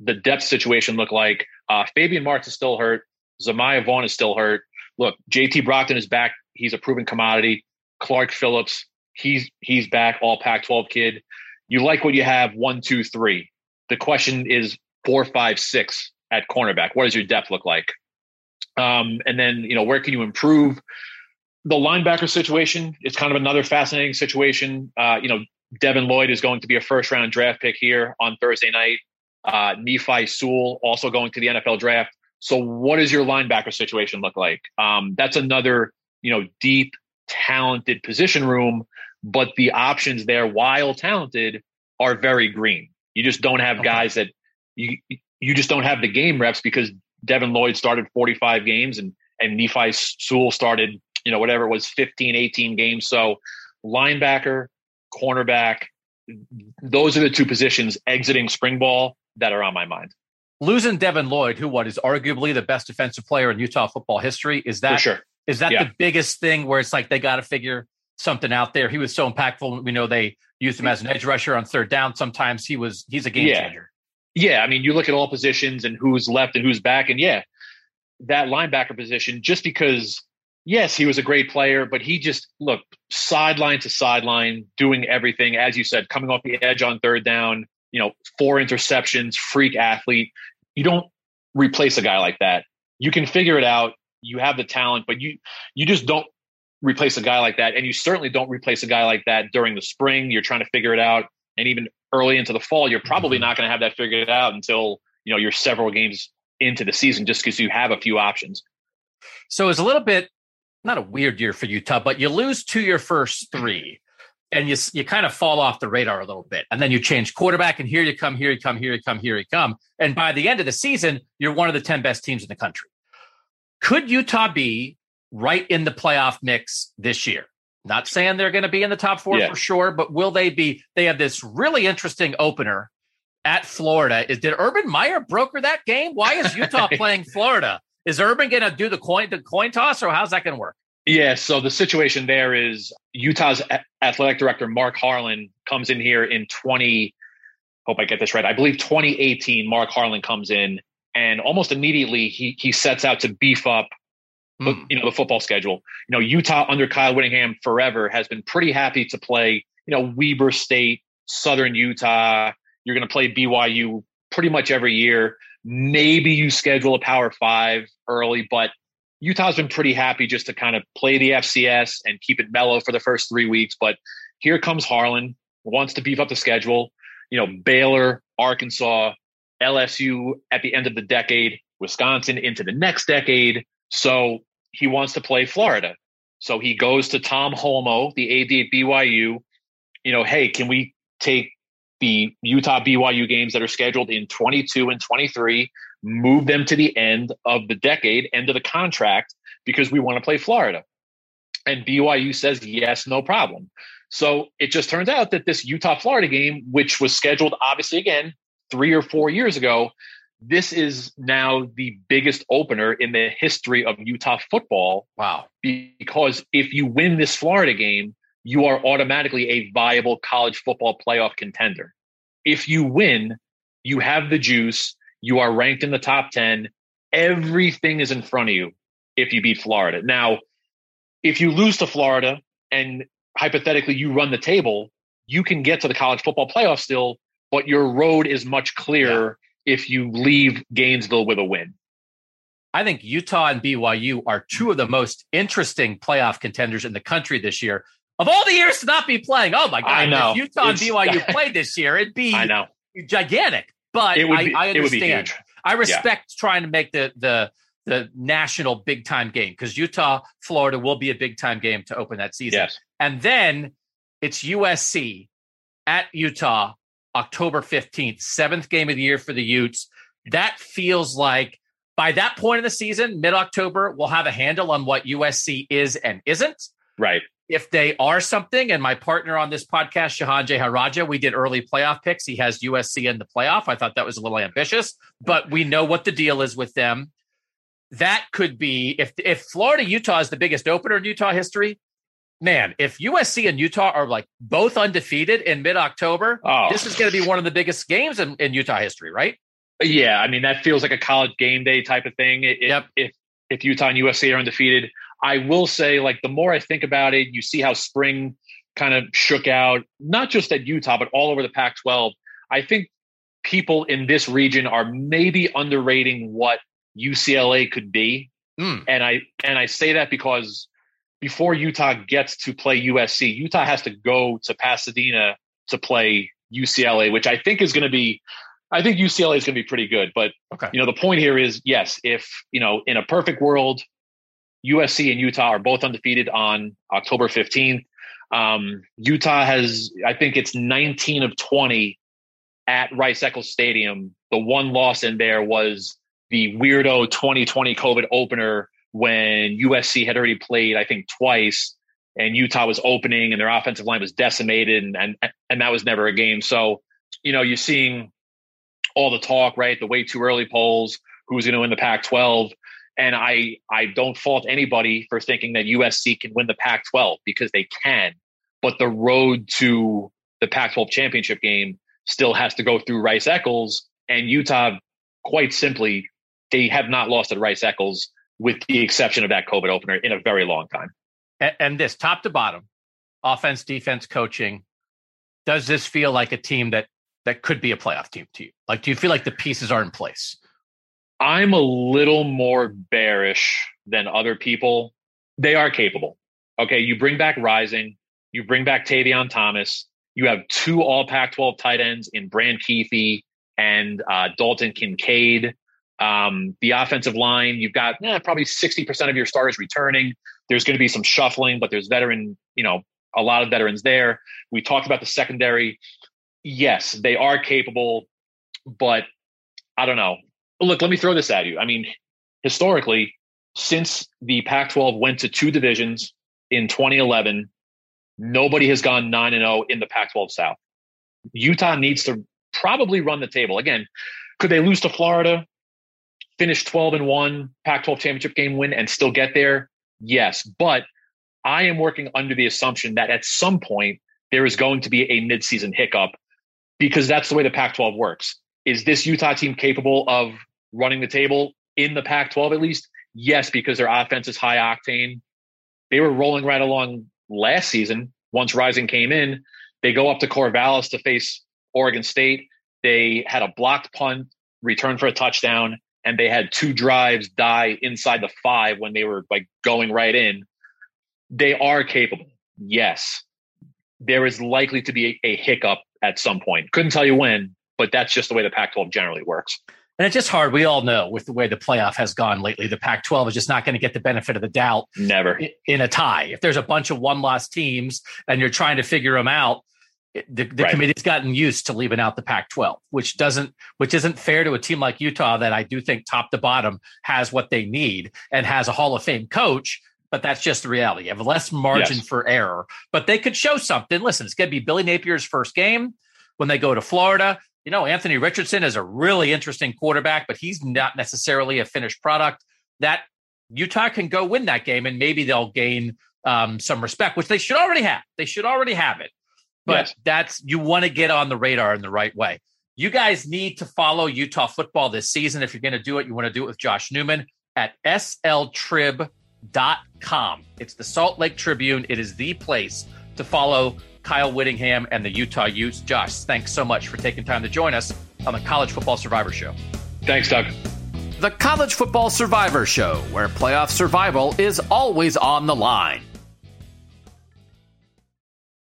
the depth situation look like? Uh, Faybian Marks is still hurt. Zemaiah Vaughn is still hurt. Look, JT Broughton is back. He's a proven commodity. Clark Phillips, he's he's back, all Pac 12 kid. You like what you have, one, two, three. The question is four, five, six at cornerback. What does your depth look like? Um, and then, you know, where can you improve? The linebacker situation is kind of another fascinating situation. Uh, you know, Devin Lloyd is going to be a first round draft pick here on Thursday night. Uh, Nephi Sewell also going to the NFL draft. So, what does your linebacker situation look like? Um, that's another, you know, deep, talented position room, but the options there, while talented, are very green. You just don't have okay. guys that you you just don't have the game reps because Devin Lloyd started 45 games and and Nephi Sewell started, you know, whatever it was, 15, 18 games. So linebacker, cornerback, those are the two positions exiting spring ball that are on my mind. Losing Devin Lloyd, who what is arguably the best defensive player in Utah football history, is that sure. is that yeah. the biggest thing where it's like they got to figure something out there? He was so impactful. We know they used him as an edge rusher on third down. Sometimes he was he's a game yeah. changer. Yeah, I mean, you look at all positions and who's left and who's back, and yeah, that linebacker position. Just because, yes, he was a great player, but he just looked sideline to sideline, doing everything as you said, coming off the edge on third down. You know, four interceptions, freak athlete. You don't replace a guy like that. You can figure it out. You have the talent, but you you just don't replace a guy like that. And you certainly don't replace a guy like that during the spring. You're trying to figure it out. And even early into the fall, you're probably mm-hmm. not going to have that figured out until you know you're several games into the season, just because you have a few options. So it's a little bit not a weird year for Utah, but you lose to your first three, and you you kind of fall off the radar a little bit, and then you change quarterback, and here you come, here you come, here you come, here you come, and by the end of the season, you're one of the ten best teams in the country. Could Utah be right in the playoff mix this year? Not saying they're going to be in the top four yeah. for sure, but will they be? They have this really interesting opener at Florida. Is did Urban Meyer broker that game? Why is Utah playing Florida? Is Urban going to do the coin the coin toss, or how's that going to work? Yeah, so the situation there is Utah's athletic director Mark Harlan comes in here in 20 hope I get this right. I believe 2018 Mark Harlan comes in and almost immediately he he sets out to beef up mm. you know, the football schedule. You know, Utah under Kyle Whittingham forever has been pretty happy to play, you know, Weber State, Southern Utah. You're going to play BYU pretty much every year. Maybe you schedule a Power Five early, but Utah's been pretty happy just to kind of play the FCS and keep it mellow for the first three weeks. But here comes Harlan, wants to beef up the schedule. You know, Baylor, Arkansas, LSU at the end of the decade, Wisconsin into the next decade. So he wants to play Florida. So he goes to Tom Holmoe, the AD at BYU. You know, hey, can we take the Utah BYU games that are scheduled in 22 and 23, move them to the end of the decade, end of the contract, because we want to play Florida? And BYU says, yes, no problem. So it just turns out that this Utah Florida game, which was scheduled obviously again three or four years ago, this is now the biggest opener in the history of Utah football. Wow. Because if you win this Florida game, you are automatically a viable college football playoff contender. If you win, you have the juice, you are ranked in the top 10, everything is in front of you if you beat Florida. Now, if you lose to Florida and hypothetically you run the table, you can get to the college football playoff still, but your road is much clearer if you leave Gainesville with a win. I think Utah and BYU are two of the most interesting playoff contenders in the country this year. Of all the years to not be playing, oh my god! I know. If Utah it's, and BYU played this year, it'd be I know gigantic. But it would be, I, I understand. I respect yeah. trying to make the the the national big time game because Utah, Florida will be a big time game to open that season. Yes. And then it's USC at Utah October 15th, seventh game of the year for the Utes. That feels like by that point in the season, mid October, we'll have a handle on what USC is and isn't. Right. If they are something, and my partner on this podcast, Shahan Jeharaja, we did early playoff picks. He has USC in the playoff. I thought that was a little ambitious, but we know what the deal is with them. That could be if if Florida Utah is the biggest opener in Utah history, man, if USC and Utah are like both undefeated in mid October, oh. this is going to be one of the biggest games in, in Utah history, right? Yeah, I mean that feels like a college game day type of thing. Yep. If if Utah and USC are undefeated, I will say like the more I think about it, you see how spring kind of shook out, not just at Utah but all over the Pac-12. I think people in this region are maybe underrating what UCLA could be. Mm. And I and I say that because before Utah gets to play USC, Utah has to go to Pasadena to play UCLA, which I think is going to be I think UCLA is going to be pretty good. But okay. you know, the point here is yes, if you know, in a perfect world, USC and Utah are both undefeated on October 15th. Um, Utah has, I think it's 19 of 20 at Rice Eccles Stadium. The one loss in there was the weirdo 2020 COVID opener when USC had already played, I think, twice, and Utah was opening, and their offensive line was decimated, and and and that was never a game. So, you know, you're seeing all the talk, right? The way too early polls, who's going to win the Pac-12, and I I don't fault anybody for thinking that USC can win the Pac-12 because they can, but the road to the Pac-12 championship game still has to go through Rice Eccles, and Utah, quite simply, they have not lost at Rice Eccles with the exception of that COVID opener in a very long time. And, and this top to bottom, offense, defense, coaching, does this feel like a team that that could be a playoff team to you? Like, do you feel like the pieces are in place? I'm a little more bearish than other people. They are capable. Okay, you bring back Rising, you bring back Tavion Thomas, you have two All Pac-12 tight ends in Brand Kuithe and uh, Dalton Kincaid. Um, the offensive line, you've got eh, probably 60% of your starters returning. There's going to be some shuffling, but there's veteran, you know, a lot of veterans there. We talked about the secondary. Yes, they are capable, but I don't know. Look, let me throw this at you. I mean, historically, since the Pac 12 went to two divisions in 2011, nobody has gone 9 and 0 in the Pac 12 South. Utah needs to probably run the table. Again, could they lose to Florida? finish 12 and 1 Pac 12 championship game win and still get there? Yes. But I am working under the assumption that at some point there is going to be a midseason hiccup because that's the way the Pac 12 works. Is this Utah team capable of running the table in the Pac 12 at least? Yes, because their offense is high octane. They were rolling right along last season. Once Rising came in, they go up to Corvallis to face Oregon State. They had a blocked punt, return for a touchdown, and they had two drives die inside the five when they were like going right in, they are capable. Yes. There is likely to be a, a hiccup at some point. Couldn't tell you when, but that's just the way the Pac 12 generally works. And it's just hard. We all know with the way the playoff has gone lately, the Pac 12 is just not going to get the benefit of the doubt. Never. In a tie. If there's a bunch of one loss teams and you're trying to figure them out, the, the right. committee's gotten used to leaving out the Pac-12, which doesn't, which isn't fair to a team like Utah that I do think top to bottom has what they need and has a Hall of Fame coach. But that's just the reality. You have less margin yes. for error, but they could show something. Listen, it's going to be Billy Napier's first game when they go to Florida. You know, Anthony Richardson is a really interesting quarterback, but he's not necessarily a finished product. That Utah can go win that game, and maybe they'll gain um, some respect, which they should already have. They should already have it but yes. that's you want to get on the radar in the right way. You guys need to follow Utah football this season. If you're going to do it, you want to do it with Josh Newman at sltrib.com. It's the Salt Lake Tribune. It is the place to follow Kyle Whittingham and the Utah Utes. Josh, thanks so much for taking time to join us on the College Football Survivor Show. Thanks, Doug. The College Football Survivor Show, where playoff survival is always on the line.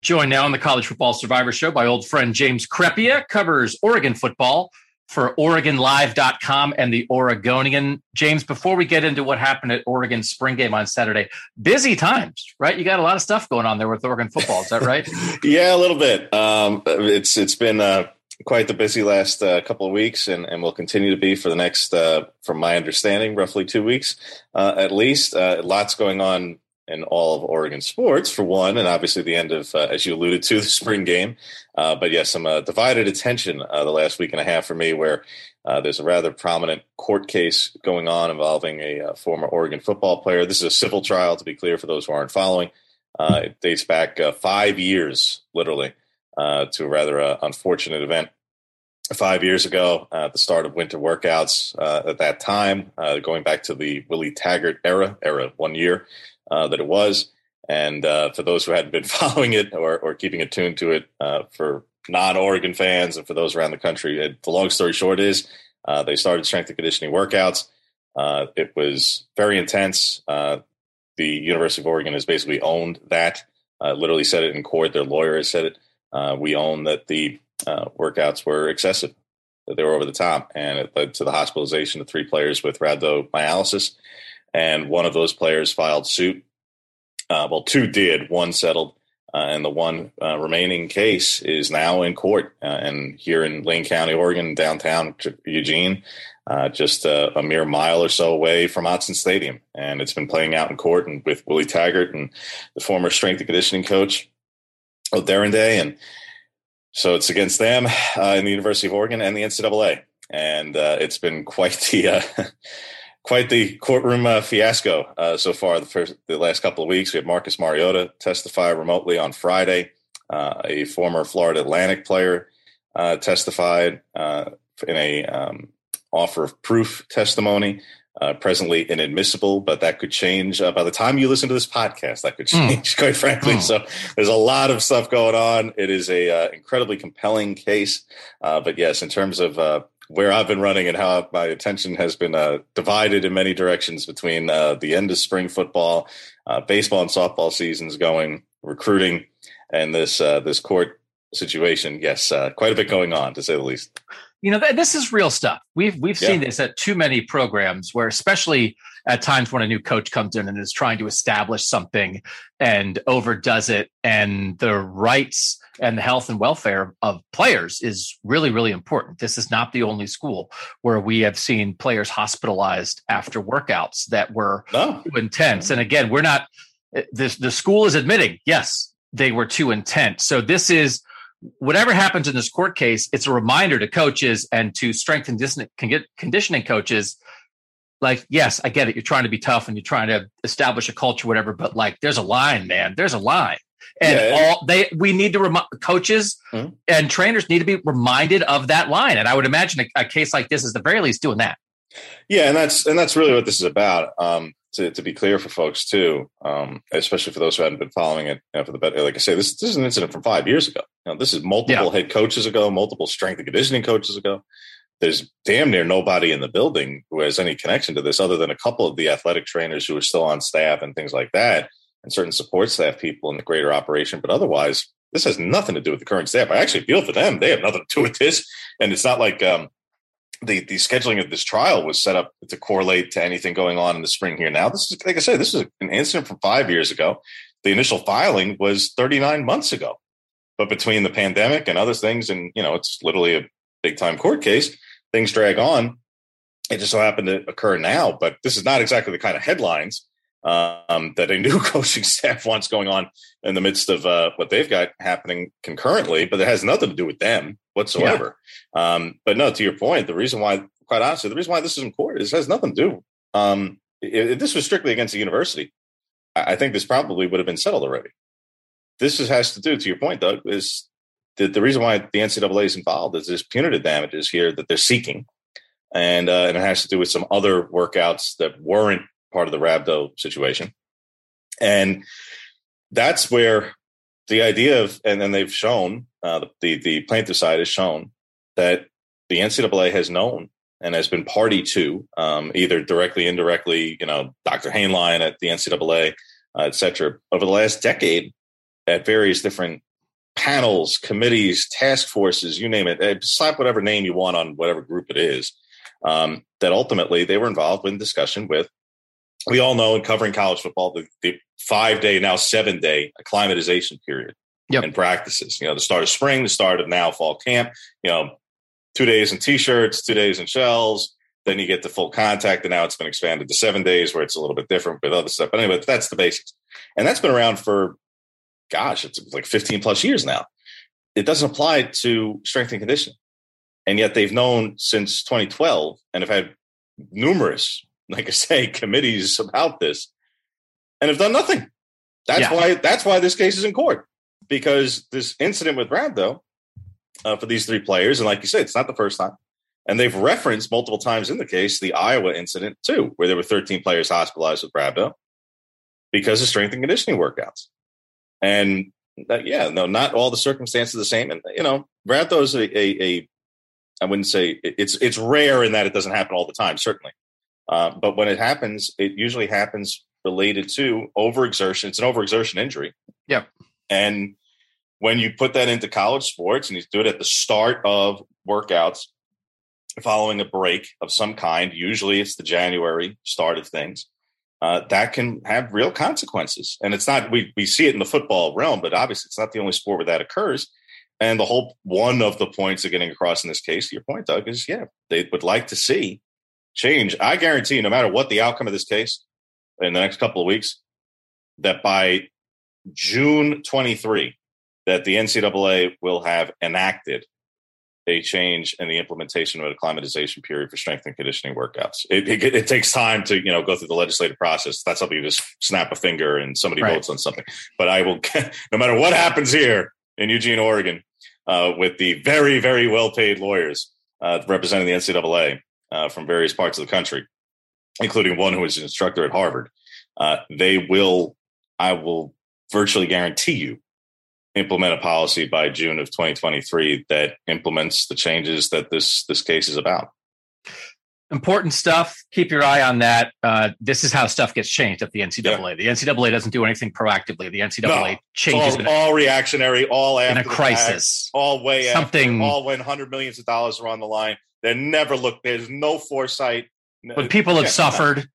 Joined now on the College Football Survivor Show by old friend James Crepea, covers Oregon football for OregonLive.com and the Oregonian. James, before we get into what happened at Oregon spring game on Saturday, busy times, right? You got a lot of stuff going on there with Oregon football. Is that right? yeah, a little bit. Um, it's it's been uh, quite the busy last uh, couple of weeks, and, and will continue to be for the next, uh, from my understanding, roughly two weeks uh, at least. Uh, lots going on in all of Oregon sports, for one, and obviously the end of, uh, as you alluded to, the spring game. Uh, but yes, some uh, divided attention uh, the last week and a half for me, where uh, there's a rather prominent court case going on involving a uh, former Oregon football player. This is a civil trial, to be clear, for those who aren't following. it dates back five years, literally, to a rather unfortunate event five years ago at the start of winter workouts at that time, going back to the Willie Taggart era, era one year uh, that it was. And uh, for those who hadn't been following it or, or keeping attuned to it, uh, for non-Oregon fans and for those around the country, it, the long story short is they started strength and conditioning workouts. it was very intense. the University of Oregon has basically owned that. literally said it in court. Their lawyer has said it. we own that the uh, workouts were excessive, that they were over the top, and it led to the hospitalization of three players with rhabdomyolysis. And one of those players filed suit. Uh, well, two did. One settled, uh, and the one uh, remaining case is now in court. Uh, and here in Lane County, Oregon, downtown Eugene, uh, just a, a, mere mile or so away from Autzen Stadium. And it's been playing out in court and with Willie Taggart and the former strength and conditioning coach, Darren Day. And so it's against them uh, in the University of Oregon and the NCAA, and it's been quite the quite the courtroom uh, fiasco uh, so far. The first the last couple of weeks, we had Marcus Mariota testify remotely on Friday. Uh, a former Florida Atlantic player testified in a um, offer of proof testimony uh, presently inadmissible, but that could change uh, by the time you listen to this podcast. That could hmm. change, mm. quite frankly. Mm. So there's a lot of stuff going on. It is a uh, incredibly compelling case, uh, but yes, in terms of uh, where I've been running and how my attention has been uh, divided in many directions between uh, the end of spring football, uh, baseball and softball seasons going, recruiting, and this uh, this court situation. Yes, quite a bit going on to say the least you know, th- this is real stuff. We've we've yeah. seen this at too many programs where, especially at times when a new coach comes in and is trying to establish something and overdoes it, and the rights and the health and welfare of players is really really important. This is not the only school where we have seen players hospitalized after workouts that were too intense. And again, we're not. Eh, this the school is admitting yes they were too intense. So this is whatever happens in this court case, it's a reminder to coaches and to strength and conditioning coaches. Like, yes, I get it. You're trying to be tough and you're trying to establish a culture, whatever. But like, there's a line, man. There's a line, and yeah, all they we need to remind coaches mm-hmm. and trainers need to be reminded of that line. And I would imagine a, a case like this is the very least doing that. Yeah, and that's and that's really what this is about. Um, to, to be clear for folks too, um, especially for those who hadn't been following it you know, for the better. Like I say, this, this is an incident from five years ago. You know, this is multiple yeah. head coaches ago, multiple strength and conditioning coaches ago. There's damn near nobody in the building who has any connection to this other than a couple of the athletic trainers who are still on staff and things like that, and certain support staff people in the greater operation. But otherwise, this has nothing to do with the current staff. I actually feel for them. They have nothing to do with this. And it's not like um, the the scheduling of this trial was set up to correlate to anything going on in the spring here now. This is like I said, this is an incident from five years ago. The initial filing was 39 months ago. But between the pandemic and other things, and you know, it's literally a big time court case, things drag on. It just so happened to occur now, but this is not exactly the kind of headlines um, that a new coaching staff wants going on in the midst of uh, what they've got happening concurrently, but it has nothing to do with them whatsoever. Yeah. Um, but no, to your point, the reason why, quite honestly, the reason why this is court is it has nothing to do. Um, if this was strictly against the university, I, I think this probably would have been settled already. This is, has to do, to your point, Doug, is the, the reason why the NCAA is involved is there's punitive damages here that they're seeking. And, uh, and it has to do with some other workouts that weren't part of the Rhabdo situation. And that's where the idea of, and then they've shown, uh, the, the plaintiff side has shown that the NCAA has known and has been party to, um, either directly, indirectly, you know, Dr. Hainline at the NCAA, uh, et cetera, over the last decade at various different panels, committees, task forces, you name it, uh, slap whatever name you want on whatever group it is, um, that ultimately they were involved in discussion with we all know in covering college football the, the five day now seven day acclimatization period yep. and practices you know the start of spring the start of now fall camp you know two days in t-shirts two days in shells then you get the full contact and now it's been expanded to seven days where it's a little bit different with other stuff. But anyway that's the basics. And that's been around for gosh it's like 15 plus years now. It doesn't apply to strength and conditioning. And yet they've known since 2012 and have had numerous like I say, committees about this and have done nothing. That's yeah. why that's why this case is in court because this incident with Rhabdo uh, for these three players. And like you said, it's not the first time. And they've referenced multiple times in the case the Iowa incident too, where there were 13 players hospitalized with rhabdo because of strength and conditioning workouts. And that, yeah, no, not all the circumstances are the same. And you know, rhabdo is a, a, a I wouldn't say it's it's rare in that it doesn't happen all the time, certainly. Uh, but when it happens, it usually happens related to overexertion. It's an overexertion injury. Yeah. And when you put that into college sports and you do it at the start of workouts, following a break of some kind, usually it's the January start of things, uh, that can have real consequences. And it's not, we, we see it in the football realm, but obviously it's not the only sport where that occurs. And the whole one of the points of getting across in this case, your point, Doug, is yeah, they would like to see change. I guarantee, no matter what the outcome of this case in the next couple of weeks, that by June 23, that the NCAA will have enacted a change in the implementation of a acclimatization period for strength and conditioning workouts. It, it, it, takes time to you know go through the legislative process. That's something you just snap a finger and somebody right. votes on something. But I will, no matter what happens here in Eugene, Oregon, uh, with the very very well paid lawyers uh, representing the NCAA uh, from various parts of the country, including one who is an instructor at Harvard, uh, they will. I will virtually guarantee you implement a policy by June of 2023 that implements the changes that this this case is about. Important stuff. Keep your eye on that. Uh, this is how stuff gets changed at the NCAA. Yeah. The NCAA doesn't do anything proactively. The NCAA no, changes all, all, reactionary, all after in a crisis, fact, all way something, after, all when hundred millions of dollars are on the line. They never look. There's no foresight. When people have yeah, suffered,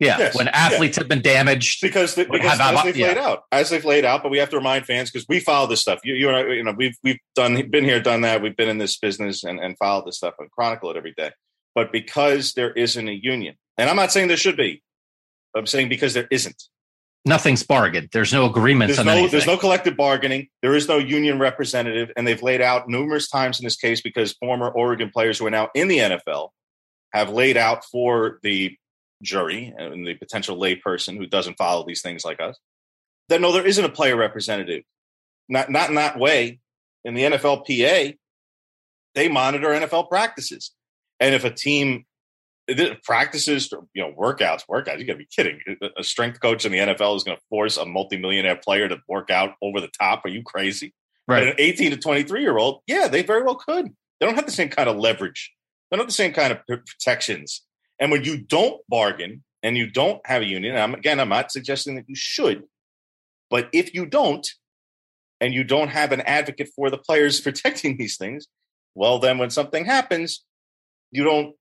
yeah, yes, when athletes yeah. have been damaged because, the, because as they've yeah. laid out, as they've laid out. But we have to remind fans because we follow this stuff. You, you, you know, we've we've done been here, done that. We've been in this business and and followed this stuff and chronicle it every day. But because there isn't a union, and I'm not saying there should be, I'm saying because there isn't. Nothing's bargained. There's no agreements. There's no. Anything. There's no collective bargaining. There is no union representative, and they've laid out numerous times in this case because former Oregon players who are now in the NFL have laid out for the jury and the potential layperson who doesn't follow these things like us, that no, there isn't a player representative. Not not in that way. In the NFLPA, they monitor NFL practices. And if a team practices, you know, workouts, workouts, you gotta be kidding. A strength coach in the NFL is gonna force a multimillionaire player to work out over the top. Are you crazy? Right. But an 18 to 23 year old, yeah, they very well could. They don't have the same kind of leverage. They don't have the same kind of protections and when you don't bargain and you don't have a union, I'm, again, I'm not suggesting that you should, but if you don't, and you don't have an advocate for the players protecting these things, well, then when something happens, you don't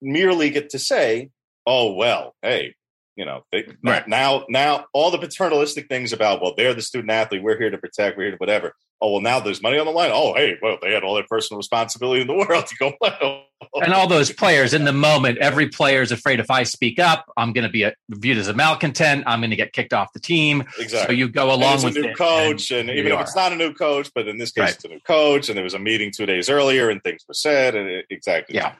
merely get to say, "Oh well, hey, you know, they, right. now now all the paternalistic things about well, they're the student athlete, we're here to protect, we're here to whatever oh well now there's money on the line oh hey well they had all their personal responsibility in the world to go well. and all those players in the moment every player is afraid if i speak up i'm going to be a, viewed as a malcontent i'm going to get kicked off the team exactly so you go along with a new coach and, and even if are. it's not a new coach but in this case right. it's a new coach and there was a meeting two days earlier and things were said and it, exactly yeah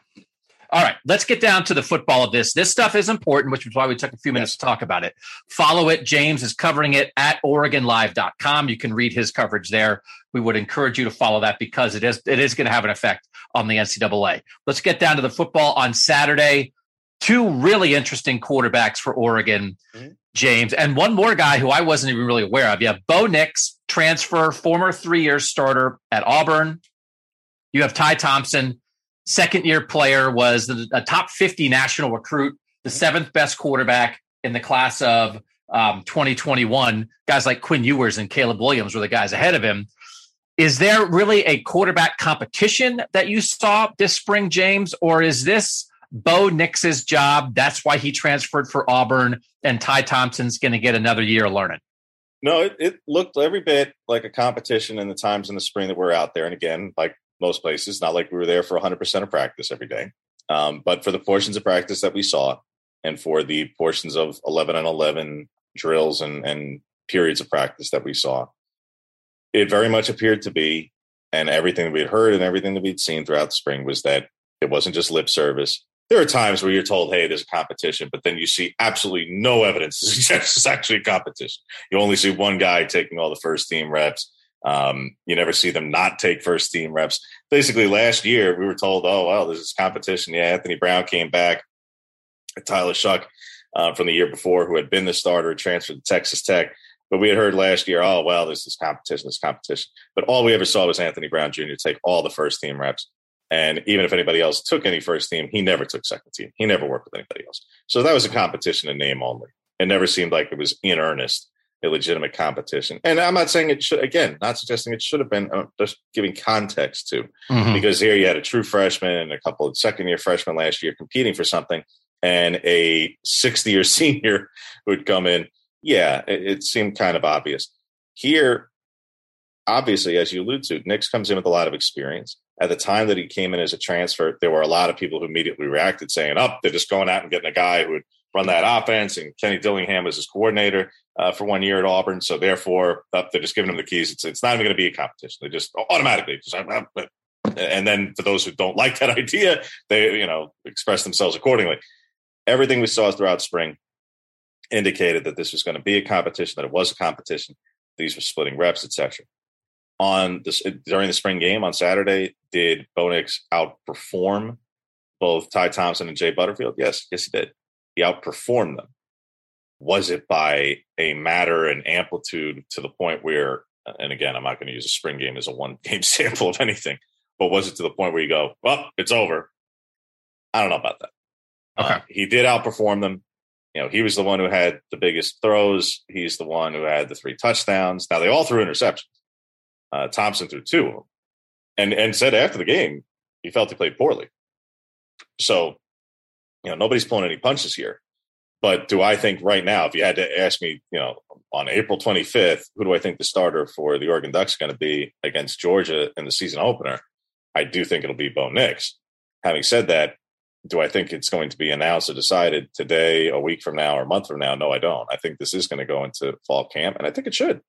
all right, let's get down to the football of this. This stuff is important, which is why we took a few minutes to talk about it. Follow it. James is covering it at OregonLive.com. You can read his coverage there. We would encourage you to follow that because it is it is going to have an effect on the NCAA. Let's get down to the football on Saturday. Two really interesting quarterbacks for Oregon, mm-hmm. James, and one more guy who I wasn't even really aware of. You have Bo Nix, transfer, former three year starter at Auburn. You have Ty Thompson, second year player, was a top 50 national recruit, the seventh best quarterback in the class of um, 2021. Guys like Quinn Ewers and Caleb Williams were the guys ahead of him. Is there really a quarterback competition that you saw this spring, James, or is this Bo Nix's job? That's why he transferred for Auburn, and Ty Thompson's going to get another year learning. No, it, it, looked every bit like a competition in the times in the spring that we're out there. And again, like most places. Not like we were there for 100% of practice every day. Um, but for the portions of practice that we saw, and for the portions of 11 and 11 drills and, and periods of practice that we saw, it very much appeared to be, and everything that we had heard and everything that we'd seen throughout the spring was that it wasn't just lip service. There are times where you're told, hey, there's a competition, but then you see absolutely no evidence suggest it's actually a competition. You only see one guy taking all the first team reps Um, you never see them not take first team reps. Basically, last year we were told, "Oh well, there's this competition." Yeah, Anthony Brown came back. Tyler Shough uh, from the year before, who had been the starter, transferred to Texas Tech. But we had heard last year, "Oh well, there's this competition, this competition." But all we ever saw was Anthony Brown Jr. take all the first team reps. And even if anybody else took any first team, he never took second team. He never worked with anybody else. So that was a competition in name only. It never seemed like it was in earnest a legitimate competition. And I'm not saying it should, again, not suggesting it should have been, uh, just giving context to, mm-hmm. because here you had a true freshman and a couple of second year freshmen last year competing for something, and a 60 year senior would come in. Yeah, it, it seemed kind of obvious. Here, obviously, as you allude to, Nix comes in with a lot of experience. At the time that he came in as a transfer, there were a lot of people who immediately reacted saying, "Up, oh, they're just going out and getting a guy who would run that offense." And Kenny Dillingham was his coordinator uh, for one year at Auburn, so therefore uh, they're just giving him the keys. It's it's not even going to be a competition. They just automatically just. And then for those who don't like that idea, they you know express themselves accordingly. Everything we saw throughout spring indicated that this was going to be a competition, that it was a competition. These were splitting reps, etc on this during the spring game on Saturday, did Bo Nix outperform both Ty Thompson and Jay Butterfield? Yes, yes, he did. He outperformed them. Was it by a matter and amplitude to the point where, and again, I'm not going to use a spring game as a one game sample of anything, but was it to the point where you go, well, it's over? I don't know about that. Okay. Uh, he did outperform them. You know, he was the one who had the biggest throws. He's the one who had the three touchdowns. Now they all threw interceptions uh, Thompson threw two, of them, and and said after the game he felt he played poorly. So, you know, nobody's pulling any punches here. But do I think right now, if you had to ask me, you know, on April 25th, who do I think the starter for the Oregon Ducks is going to be against Georgia in the season opener? I do think it'll be Bo Nix. Having said that, do I think it's going to be announced or decided today, a week from now, or a month from now? No, I don't. I think this is going to go into fall camp, and I think it should.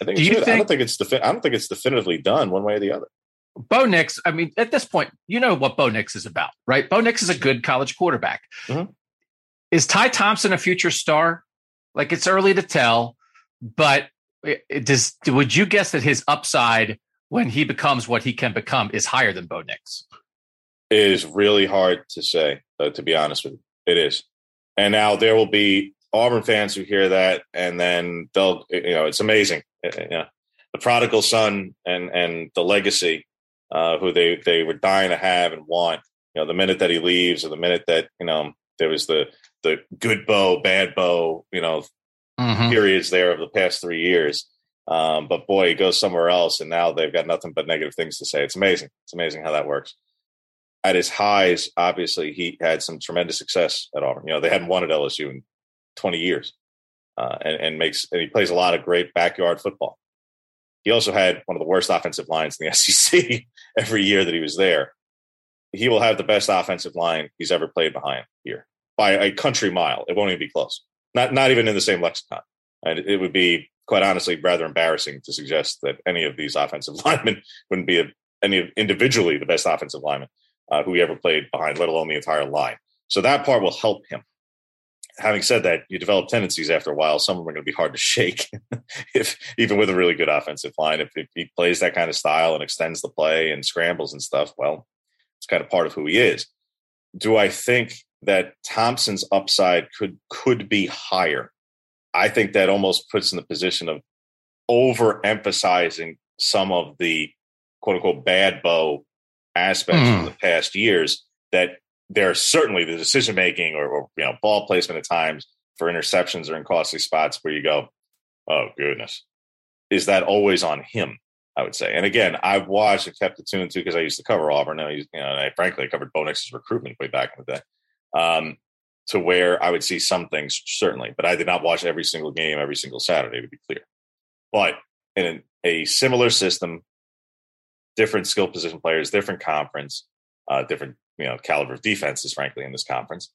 I think, think I don't think it's defi- I don't think it's definitively done one way or the other. Bo Nix, I mean, at this point, you know what Bo Nix is about, right? Bo Nix is a good college quarterback. Mm-hmm. Is Ty Thompson a future star? Like it's early to tell, but it, does would you guess that his upside when he becomes what he can become is higher than Bo Nix? It is really hard to say, uh, to be honest with you. It is. And now there will be Auburn fans who hear that, and then they'll, you know, it's amazing. Uh, you know, the prodigal son and and the legacy, uh, who they they were dying to have and want. You know, the minute that he leaves, or the minute that you know there was the the good bow, bad bow, you know, mm-hmm. periods there of the past three years. Um, but boy, he goes somewhere else, and now they've got nothing but negative things to say. It's amazing. It's amazing how that works. At his highs, obviously, he had some tremendous success at Auburn. You know, they hadn't won at LSU in 20 years, uh, and, and, makes and he plays a lot of great backyard football. He also had one of the worst offensive lines in the SEC every year that he was there. He will have the best offensive line he's ever played behind here by a country mile. It won't even be close. Not not even in the same lexicon. And it would be quite honestly rather embarrassing to suggest that any of these offensive linemen wouldn't be a, any individually the best offensive lineman uh, who he ever played behind, let alone the entire line. So that part will help him having said that, you develop tendencies after a while. Some of them are going to be hard to shake, if even with a really good offensive line. If, if, he plays that kind of style and extends the play and scrambles and stuff, well, it's kind of part of who he is. Do I think that Thompson's upside could could be higher? I think that almost puts in the position of overemphasizing some of the quote unquote bad bow aspects mm. from the past years that there's certainly the decision making or, or, you know ball placement at times for interceptions or in costly spots where you go, oh goodness, is that always on him? I would say. And again, I've watched and kept it tune too because I used to cover Auburn. Now, you know, I frankly I covered Bo Nix's recruitment way back in the day. Um, to where I would see some things certainly, but I did not watch every single game every single Saturday to be clear. But in a similar system, different skill position players, different conference, uh, different you know caliber of defenses, frankly, in this conference.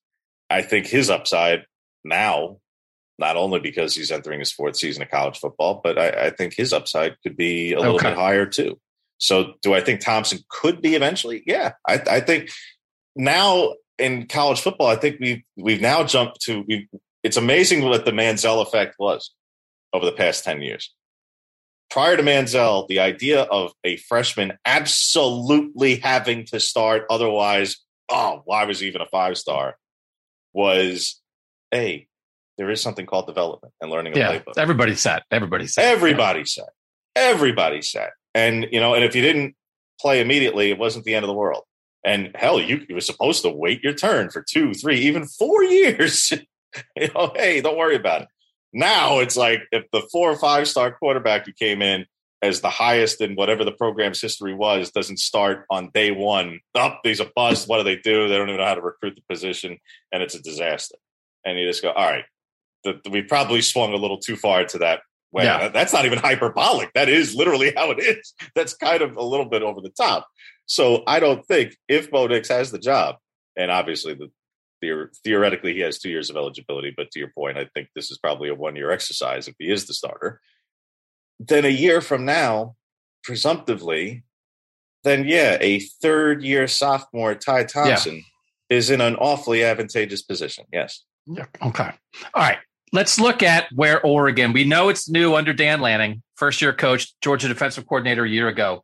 I think his upside now, not only because he's entering his fourth season of college football, but I, I think his upside could be a little okay. bit higher too. So, do I think Thompson could be eventually? Yeah, I, I think now in college football, I think we've we've now jumped to. We've, it's amazing what the Manziel effect was over the past ten years. Prior to Manziel, the idea of a freshman absolutely having to start, otherwise, oh, why was he even a five star? Was a there is something called development and learning a yeah, playbook. Everybody said. Everybody said. Everybody yeah. said. Everybody said. And you know, and if you didn't play immediately, it wasn't the end of the world. And hell, you, you were supposed to wait your turn for two, three, even four years. you know, hey, don't worry about it. Now it's like if the four or five star quarterback who came in as the highest in whatever the program's history was doesn't start on day one. Up, oh, he's a bust. What do they do? They don't even know how to recruit the position, and it's a disaster. And you just go, all right, the, we probably swung a little too far to that way. Yeah. That's not even hyperbolic. That is literally how it is. That's kind of a little bit over the top. So I don't think if Bo Nix has the job, and obviously the theoretically he has two years of eligibility, but to your point, I think this is probably a one year exercise if he is the starter. Then a year from now, presumptively, then yeah, a third year sophomore Ty Thompson yeah. is in an awfully advantageous position. Yes. Yeah. Okay. All right. Let's look at where Oregon. We know it's new under Dan Lanning, first year coach, Georgia defensive coordinator a year ago.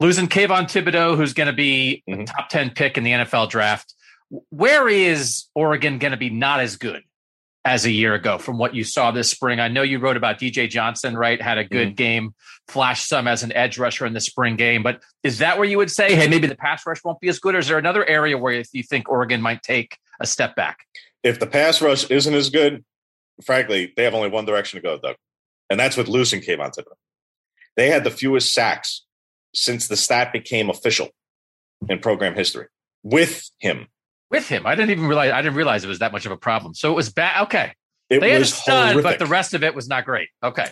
Losing Kayvon Thibodeaux, who's going to be mm-hmm. a top 10 pick in the NFL draft where is Oregon going to be not as good as a year ago from what you saw this spring? I know you wrote about DJ Johnson, right? Had a good mm-hmm. game, flashed some as an edge rusher in the spring game. But is that where you would say, hey, maybe the pass rush won't be as good? Or is there another area where you think Oregon might take a step back? If the pass rush isn't as good, frankly, they have only one direction to go, Doug. And that's with losing Kayvon Thibodeaux. They had the fewest sacks since the stat became official in program history with him with him. I didn't even realize I didn't realize it was that much of a problem. So it was bad. Okay, it they had a horrific. but the rest of it was not great. Okay,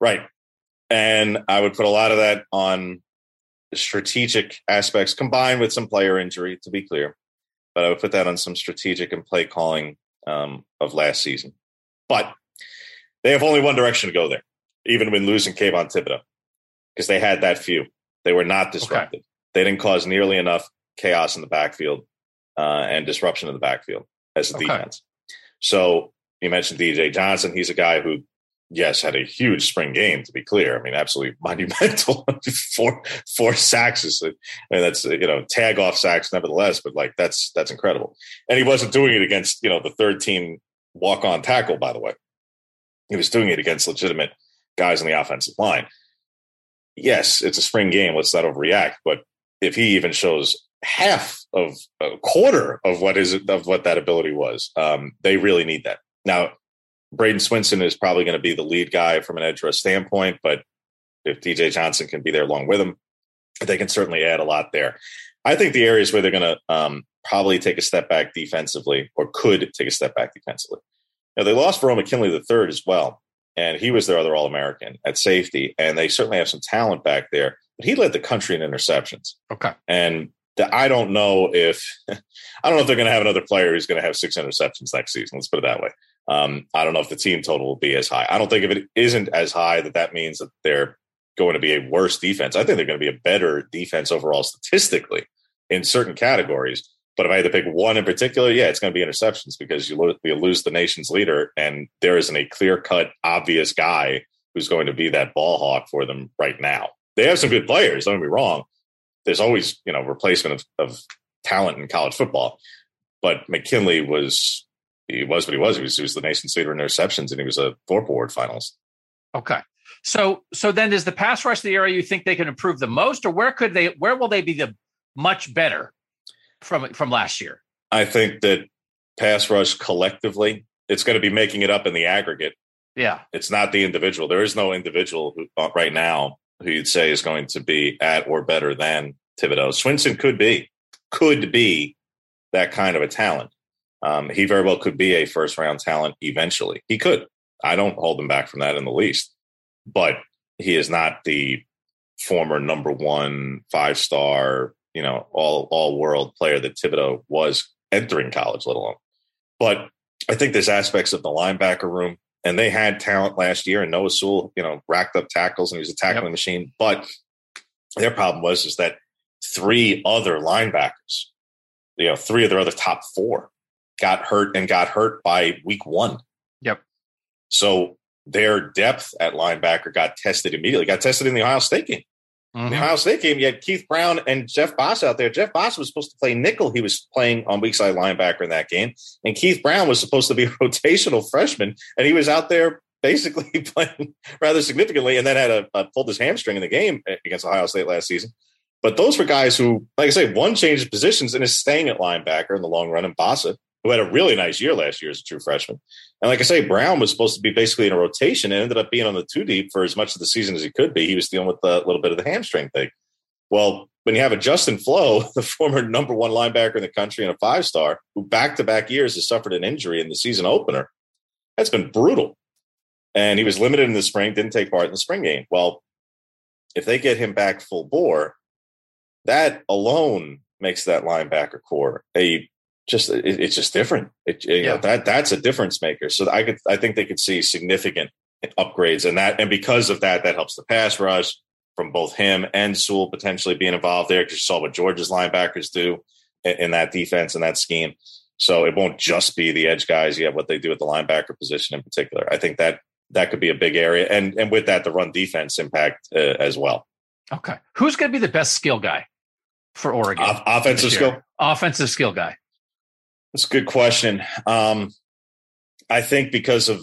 right. And I would put a lot of that on strategic aspects combined with some player injury, to be clear. But I would put that on some strategic and play calling um, of last season. But they have only one direction to go there, even when losing Kayvon Thibodeaux, because they had that few. They were not disrupted. Okay. They didn't cause nearly enough chaos in the backfield uh, and disruption in the backfield as a okay. defense. So you mentioned DJ Johnson. He's a guy who, yes, had a huge spring game. To be clear, I mean, absolutely monumental. four four sacks is, I mean, that's you know tag off sacks, nevertheless. But like that's that's incredible. And he wasn't doing it against you know the third team walk on tackle. By the way, he was doing it against legitimate guys on the offensive line. Yes, it's a spring game. Let's not overreact. But if he even shows half of a quarter of what is of what that ability was. Um, they really need that now. Bradyn Swinson is probably going to be the lead guy from an edge rush standpoint, but if DJ Johnson can be there along with him, they can certainly add a lot there. I think the areas where they're going to um, probably take a step back defensively, or could take a step back defensively. Now they lost Verone McKinley the third as well, and he was their other All American at safety, and they certainly have some talent back there. But he led the country in interceptions. Okay, and that I don't know if I don't know if they're going to have another player who's going to have six interceptions next season. Let's put it that way. Um, I don't know if the team total will be as high. I don't think if it isn't as high that that means that they're going to be a worse defense. I think they're going to be a better defense overall statistically in certain categories. But if I had to pick one in particular, yeah, it's going to be interceptions because you lose, you lose the nation's leader, and there isn't a clear cut, obvious guy who's going to be that ball hawk for them right now. They have some good players. Don't me wrong, there's always you know replacement of, of talent in college football. But McKinley was he was what he was. He was, he was the nation's leader in interceptions, and he was a Thorpe Award finalist. Okay, so so then is the pass rush the area you think they can improve the most, or where could they where will they be the much better from from last year? I think that pass rush collectively, it's going to be making it up in the aggregate. Yeah, it's not the individual. There is no individual who, uh, right now who you'd say is going to be at or better than Thibodeaux. Swinson could be, could be that kind of a talent. Um, he very well could be a first round talent eventually. He could. I don't hold him back from that in the least. But he is not the former number one five star, you know, all all world player that Thibodeaux was entering college, let alone. But I think there's aspects of the linebacker room and they had talent last year. And Noah Sewell, you know, racked up tackles and he was a tackling yep. machine. But their problem was is that three other linebackers, you know, three of their other top four got hurt and got hurt by week one. Yep. So their depth at linebacker got tested immediately. Got tested in the Ohio State game. Mm-hmm. In the Ohio State game, you had Keith Brown and Jeff Bassa out there. Jeff Bassa was supposed to play nickel. He was playing on weak side linebacker in that game. And Keith Brown was supposed to be a rotational freshman, and he was out there basically playing rather significantly and then had a, a pulled his hamstring in the game against Ohio State last season. But those were guys who, like I say, one changed positions and is staying at linebacker in the long run. And Bassa, who had a really nice year last year as a true freshman. And like I say, Brown was supposed to be basically in a rotation and ended up being on the two deep for as much of the season as he could be. He was dealing with a little bit of the hamstring thing. Well, when you have a Justin Flowe, the former number one linebacker in the country and a five star, who back to back years has suffered an injury in the season opener, that's been brutal. And he was limited in the spring, didn't take part in the spring game. Well, if they get him back full bore, that alone makes that linebacker core a just it, it's just different. It, you yeah. know, that that's a difference maker. So I could I think they could see significant upgrades and that and because of that that helps the pass rush from both him and Sewell potentially being involved there because you saw what Georgia's linebackers do in, in, that defense and that scheme. So it won't just be the edge guys. You have what they do at the linebacker position in particular. I think that that could be a big area, and and with that the run defense impact uh, as well. Okay, who's going to be the best skill guy for Oregon? O- offensive skill, offensive skill guy. That's a good question. Um, I think because of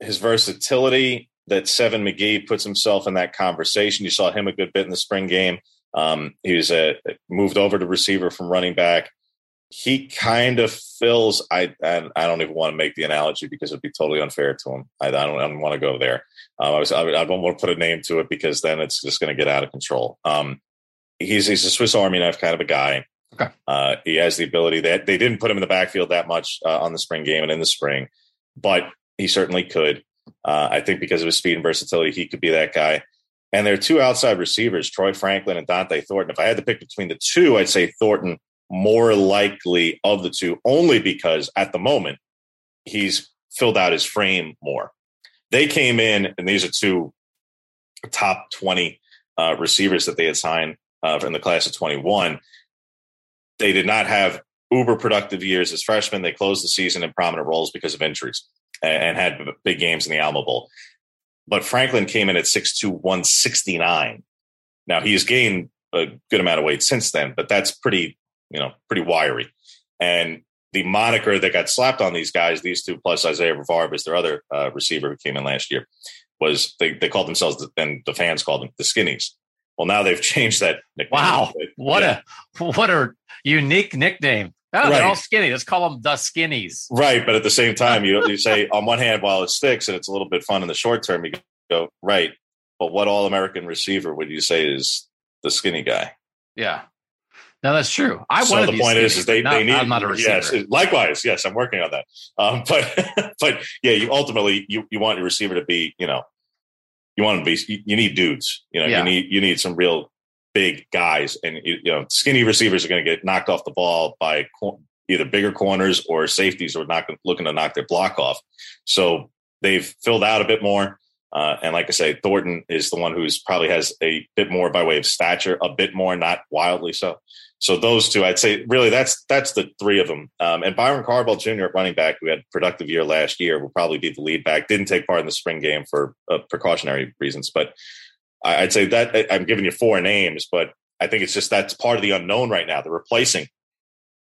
his versatility, that Seven McGee puts himself in that conversation. You saw him a good bit in the spring game. Um, he was a, moved over to receiver from running back. He kind of fills. I I, I don't even want to make the analogy because it'd be totally unfair to him. I, I don't, I don't want to go there. Um, I was I, I, don't want to put a name to it because then it's just going to get out of control. Um, he's he's a Swiss Army knife kind of a guy. Okay. Uh, he has the ability that they didn't put him in the backfield that much uh, on the spring game and in the spring, but he certainly could. Uh, I think because of his speed and versatility, he could be that guy. And there are two outside receivers, Troy Franklin and Dont'e Thornton. If I had to pick between the two, I'd say Thornton more likely of the two, only because at the moment he's filled out his frame more. They came in, and these are two top 20 uh, receivers that they had signed uh, in the class of 21 they did not have uber productive years as freshmen. They closed the season in prominent roles because of injuries and, had big games in the Alamo Bowl. But Franklin came in at 6'2, 169. Now he's gained a good amount of weight since then, but that's pretty, you know, pretty wiry. And the moniker that got slapped on these guys, these two plus Isaiah Rivarbis, their other uh, receiver who came in last year, was they, they called themselves, the, and the fans called them the skinnies. Well, now they've changed that. Nickname. Wow, what yeah. a what a unique nickname. Oh, right. they're all skinny. Let's call them the skinnies. Right, but at the same time, you you say on one hand, while it sticks and it's a little bit fun in the short term, you go right. But what all American receiver would you say is the skinny guy? Yeah. No, that's true. I so the point skinny, is, is they, not, they need. I'm not a receiver. Yes, likewise. Yes, I'm working on that. Um, but but yeah, you ultimately you you want your receiver to be you know you want to be you, need dudes. You know, yeah. you need you need some real big guys, and you, you know, skinny receivers are going to get knocked off the ball by either bigger corners or safeties who are not looking to knock their block off. So they've filled out a bit more. Uh, and like I say, Thornton is the one who's probably has a bit more by way of stature, a bit more, not wildly so. So those two, I'd say, really, that's that's the three of them. Um, and Byron Cardwell Jr. at running back, who had a productive year last year, will probably be the lead back. Didn't take part in the spring game for uh, precautionary reasons, but I'd say that I'm giving you four names, but I think it's just that's part of the unknown right now. They're replacing.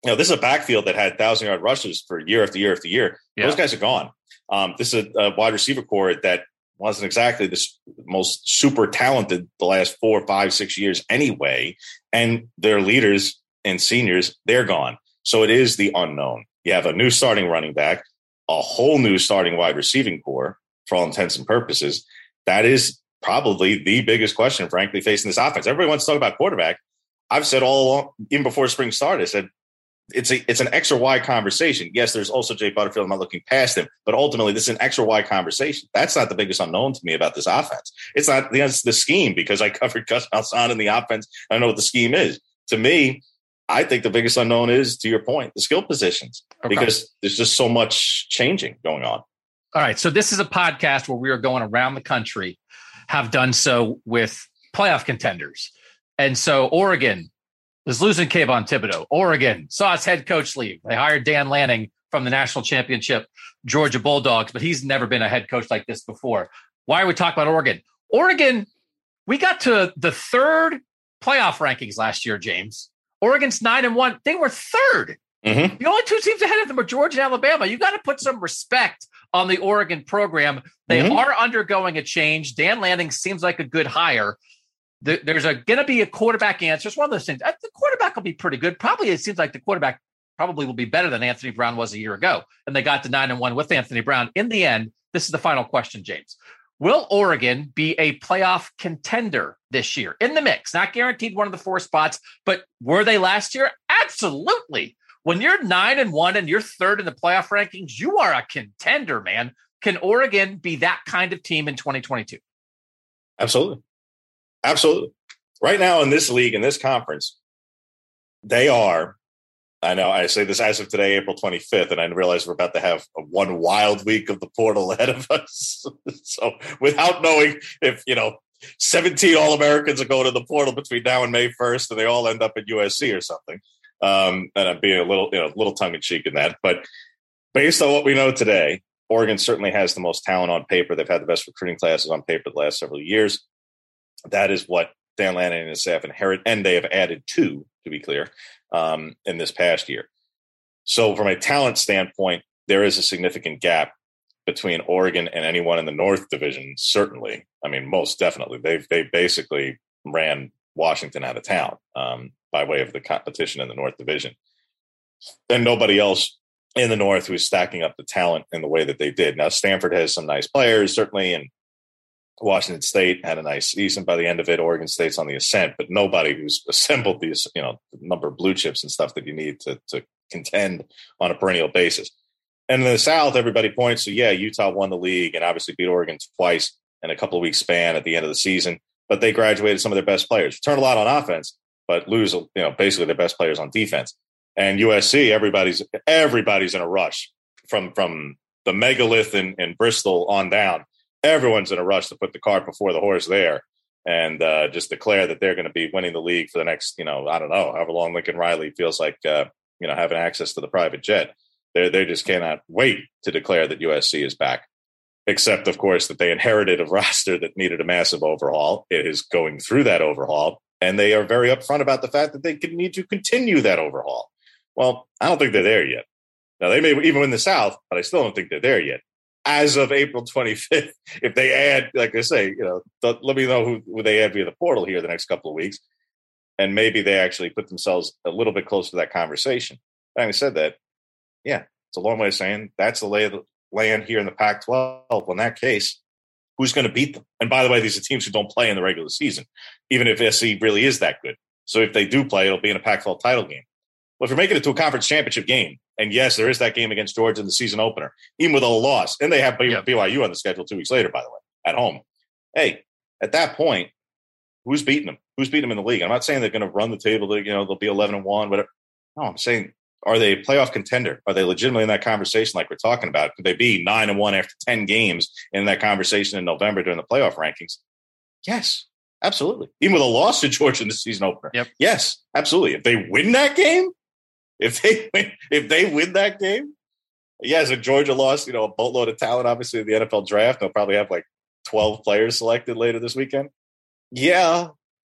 You know, this is a backfield that had thousand yard rushes for year after year after year. Yeah. Those guys are gone. Um, this is a, a wide receiver core that wasn't exactly the most super talented the last four, five, six years anyway. And their leaders and seniors, they're gone. So it is the unknown. You have a new starting running back, a whole new starting wide receiving core for all intents and purposes. That is probably the biggest question, frankly, facing this offense. Everybody wants to talk about quarterback. I've said all along, even before spring started, I said it's a it's an X or Y conversation. Yes, there's also Jay Butterfield. I'm not looking past him, but ultimately, this is an X or Y conversation. That's not the biggest unknown to me about this offense. It's not the, it's the scheme because I covered Gus Malzahn in the offense. I know what the scheme is. To me, I think the biggest unknown is, to your point, the skill positions okay. because there's just so much changing going on. All right, so this is a podcast where we are going around the country, have done so with playoff contenders, and so Oregon is losing Kayvon Thibodeaux. Oregon saw its head coach leave. They hired Dan Lanning, from the national championship Georgia Bulldogs, but he's never been a head coach like this before. Why are we talking about Oregon? Oregon, we got to the third playoff rankings last year, James. Oregon's nine and one. They were 3rd mm-hmm. The only two teams ahead of them are Georgia and Alabama. You got to put some respect on the Oregon program. They mm-hmm. are undergoing a change. Dan Lanning seems like a good hire. There's a going to be a quarterback answer. It's one of those things. Uh, the quarterback will be pretty good. Probably it seems like the quarterback probably will be better than Anthony Brown was a year ago. And they got to nine and one with Anthony Brown. In the end, this is the final question, James. Will Oregon be a playoff contender this year in the mix? Not guaranteed one of the four spots, but were they last year? Absolutely. When you're nine and one and you're third in the playoff rankings, you are a contender, man. Can Oregon be that kind of team in 2022? Absolutely. Absolutely. Right now in this league, in this conference, they are I know I say this as of today, April 25th, and I realize we're about to have one wild week of the portal ahead of us. so without knowing if, you know, 17 All Americans are going to the portal between now and May 1st, and they all end up at USC or something. Um, and I'm being a little, you know, a little tongue in cheek in that. But based on what we know today, Oregon certainly has the most talent on paper. They've had the best recruiting classes on paper the last several years. That is what Dan Lanning and his staff inherit, and they have added two, to be clear um, in this past year. So, from a talent standpoint, there is a significant gap between Oregon and anyone in the North Division. Certainly, I mean, most definitely, they they basically ran Washington out of town um, by way of the competition in the North Division, and nobody else in the North who's stacking up the talent in the way that they did. Now, Stanford has some nice players, certainly, and Washington State had a nice season by the end of it. Oregon State's on the ascent, but nobody who's assembled these, you know, number of blue chips and stuff that you need to, to contend on a perennial basis. And in the South, everybody points to, yeah, Utah won the league and obviously beat Oregon twice in a couple of weeks span at the end of the season, but they graduated some of their best players. Turn a lot on offense, but lose, you know, basically their best players on defense. And USC, everybody's everybody's in a rush from from the megalith in, in Bristol on down everyone's in a rush to put the cart before the horse there and uh, just declare that they're going to be winning the league for the next, you know, I don't know, however long Lincoln Riley feels like, uh, you know, having access to the private jet. They they just cannot wait to declare that USC is back. Except, of course, that they inherited a roster that needed a massive overhaul. It is going through that overhaul, and they are very upfront about the fact that they could need to continue that overhaul. Well, I don't think they're there yet. Now they may even win the South, but I still don't think they're there yet as of April 25th. If they add, like I say, you know, let me know who, who they add via the portal here the next couple of weeks. And maybe they actually put themselves a little bit closer to that conversation. Having said that, yeah, it's a long way of saying that's the lay of the land here in the Pac 12. Well, in that case, who's going to beat them? And by the way, these are teams who don't play in the regular season, even if SC really is that good. So if they do play, it'll be in a Pac 12 title game. Well, if you're making it to a conference championship game, and yes, there is that game against Georgia in the season opener, even with a loss, and they have BYU on the schedule two weeks later, by the way, at home. Hey, at that point, who's beating them? Who's beating them in the league? I'm not saying they're going to run the table. You know, they'll be 11 and one, whatever. No, I'm saying, are they a playoff contender? Are they legitimately in that conversation like we're talking about? Could they be nine and one after 10 games in that conversation in November during the playoff rankings? Yes, absolutely. Even with a loss to Georgia in the season opener. Yep. Yes, absolutely. If they win that game, if they win, if they win that game, yes, if Georgia lost, you know, a boatload of talent, obviously in the NFL draft, they'll probably have like 12 players selected later this weekend. Yeah.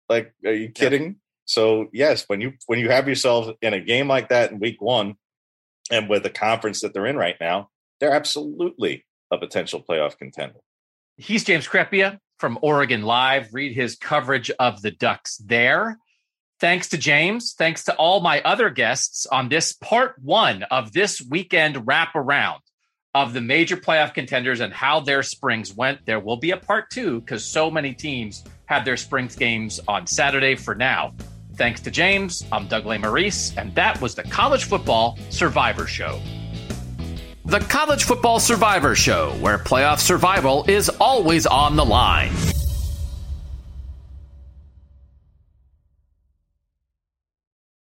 Like, are you kidding? Yeah. So yes, when you when you have yourself in a game like that in week one, and with the conference that they're in right now, they're absolutely a potential playoff contender. He's James Crepea from Oregon Live. Read his coverage of the Ducks there. Thanks to James. Thanks to all my other guests on this part one of this weekend wraparound of the major playoff contenders and how their springs went. There will be a part two because so many teams had their springs games on Saturday for now. Thanks to James, I'm Doug Lesmerises, and that was the College Football Survivor Show. The College Football Survivor Show, where playoff survival is always on the line.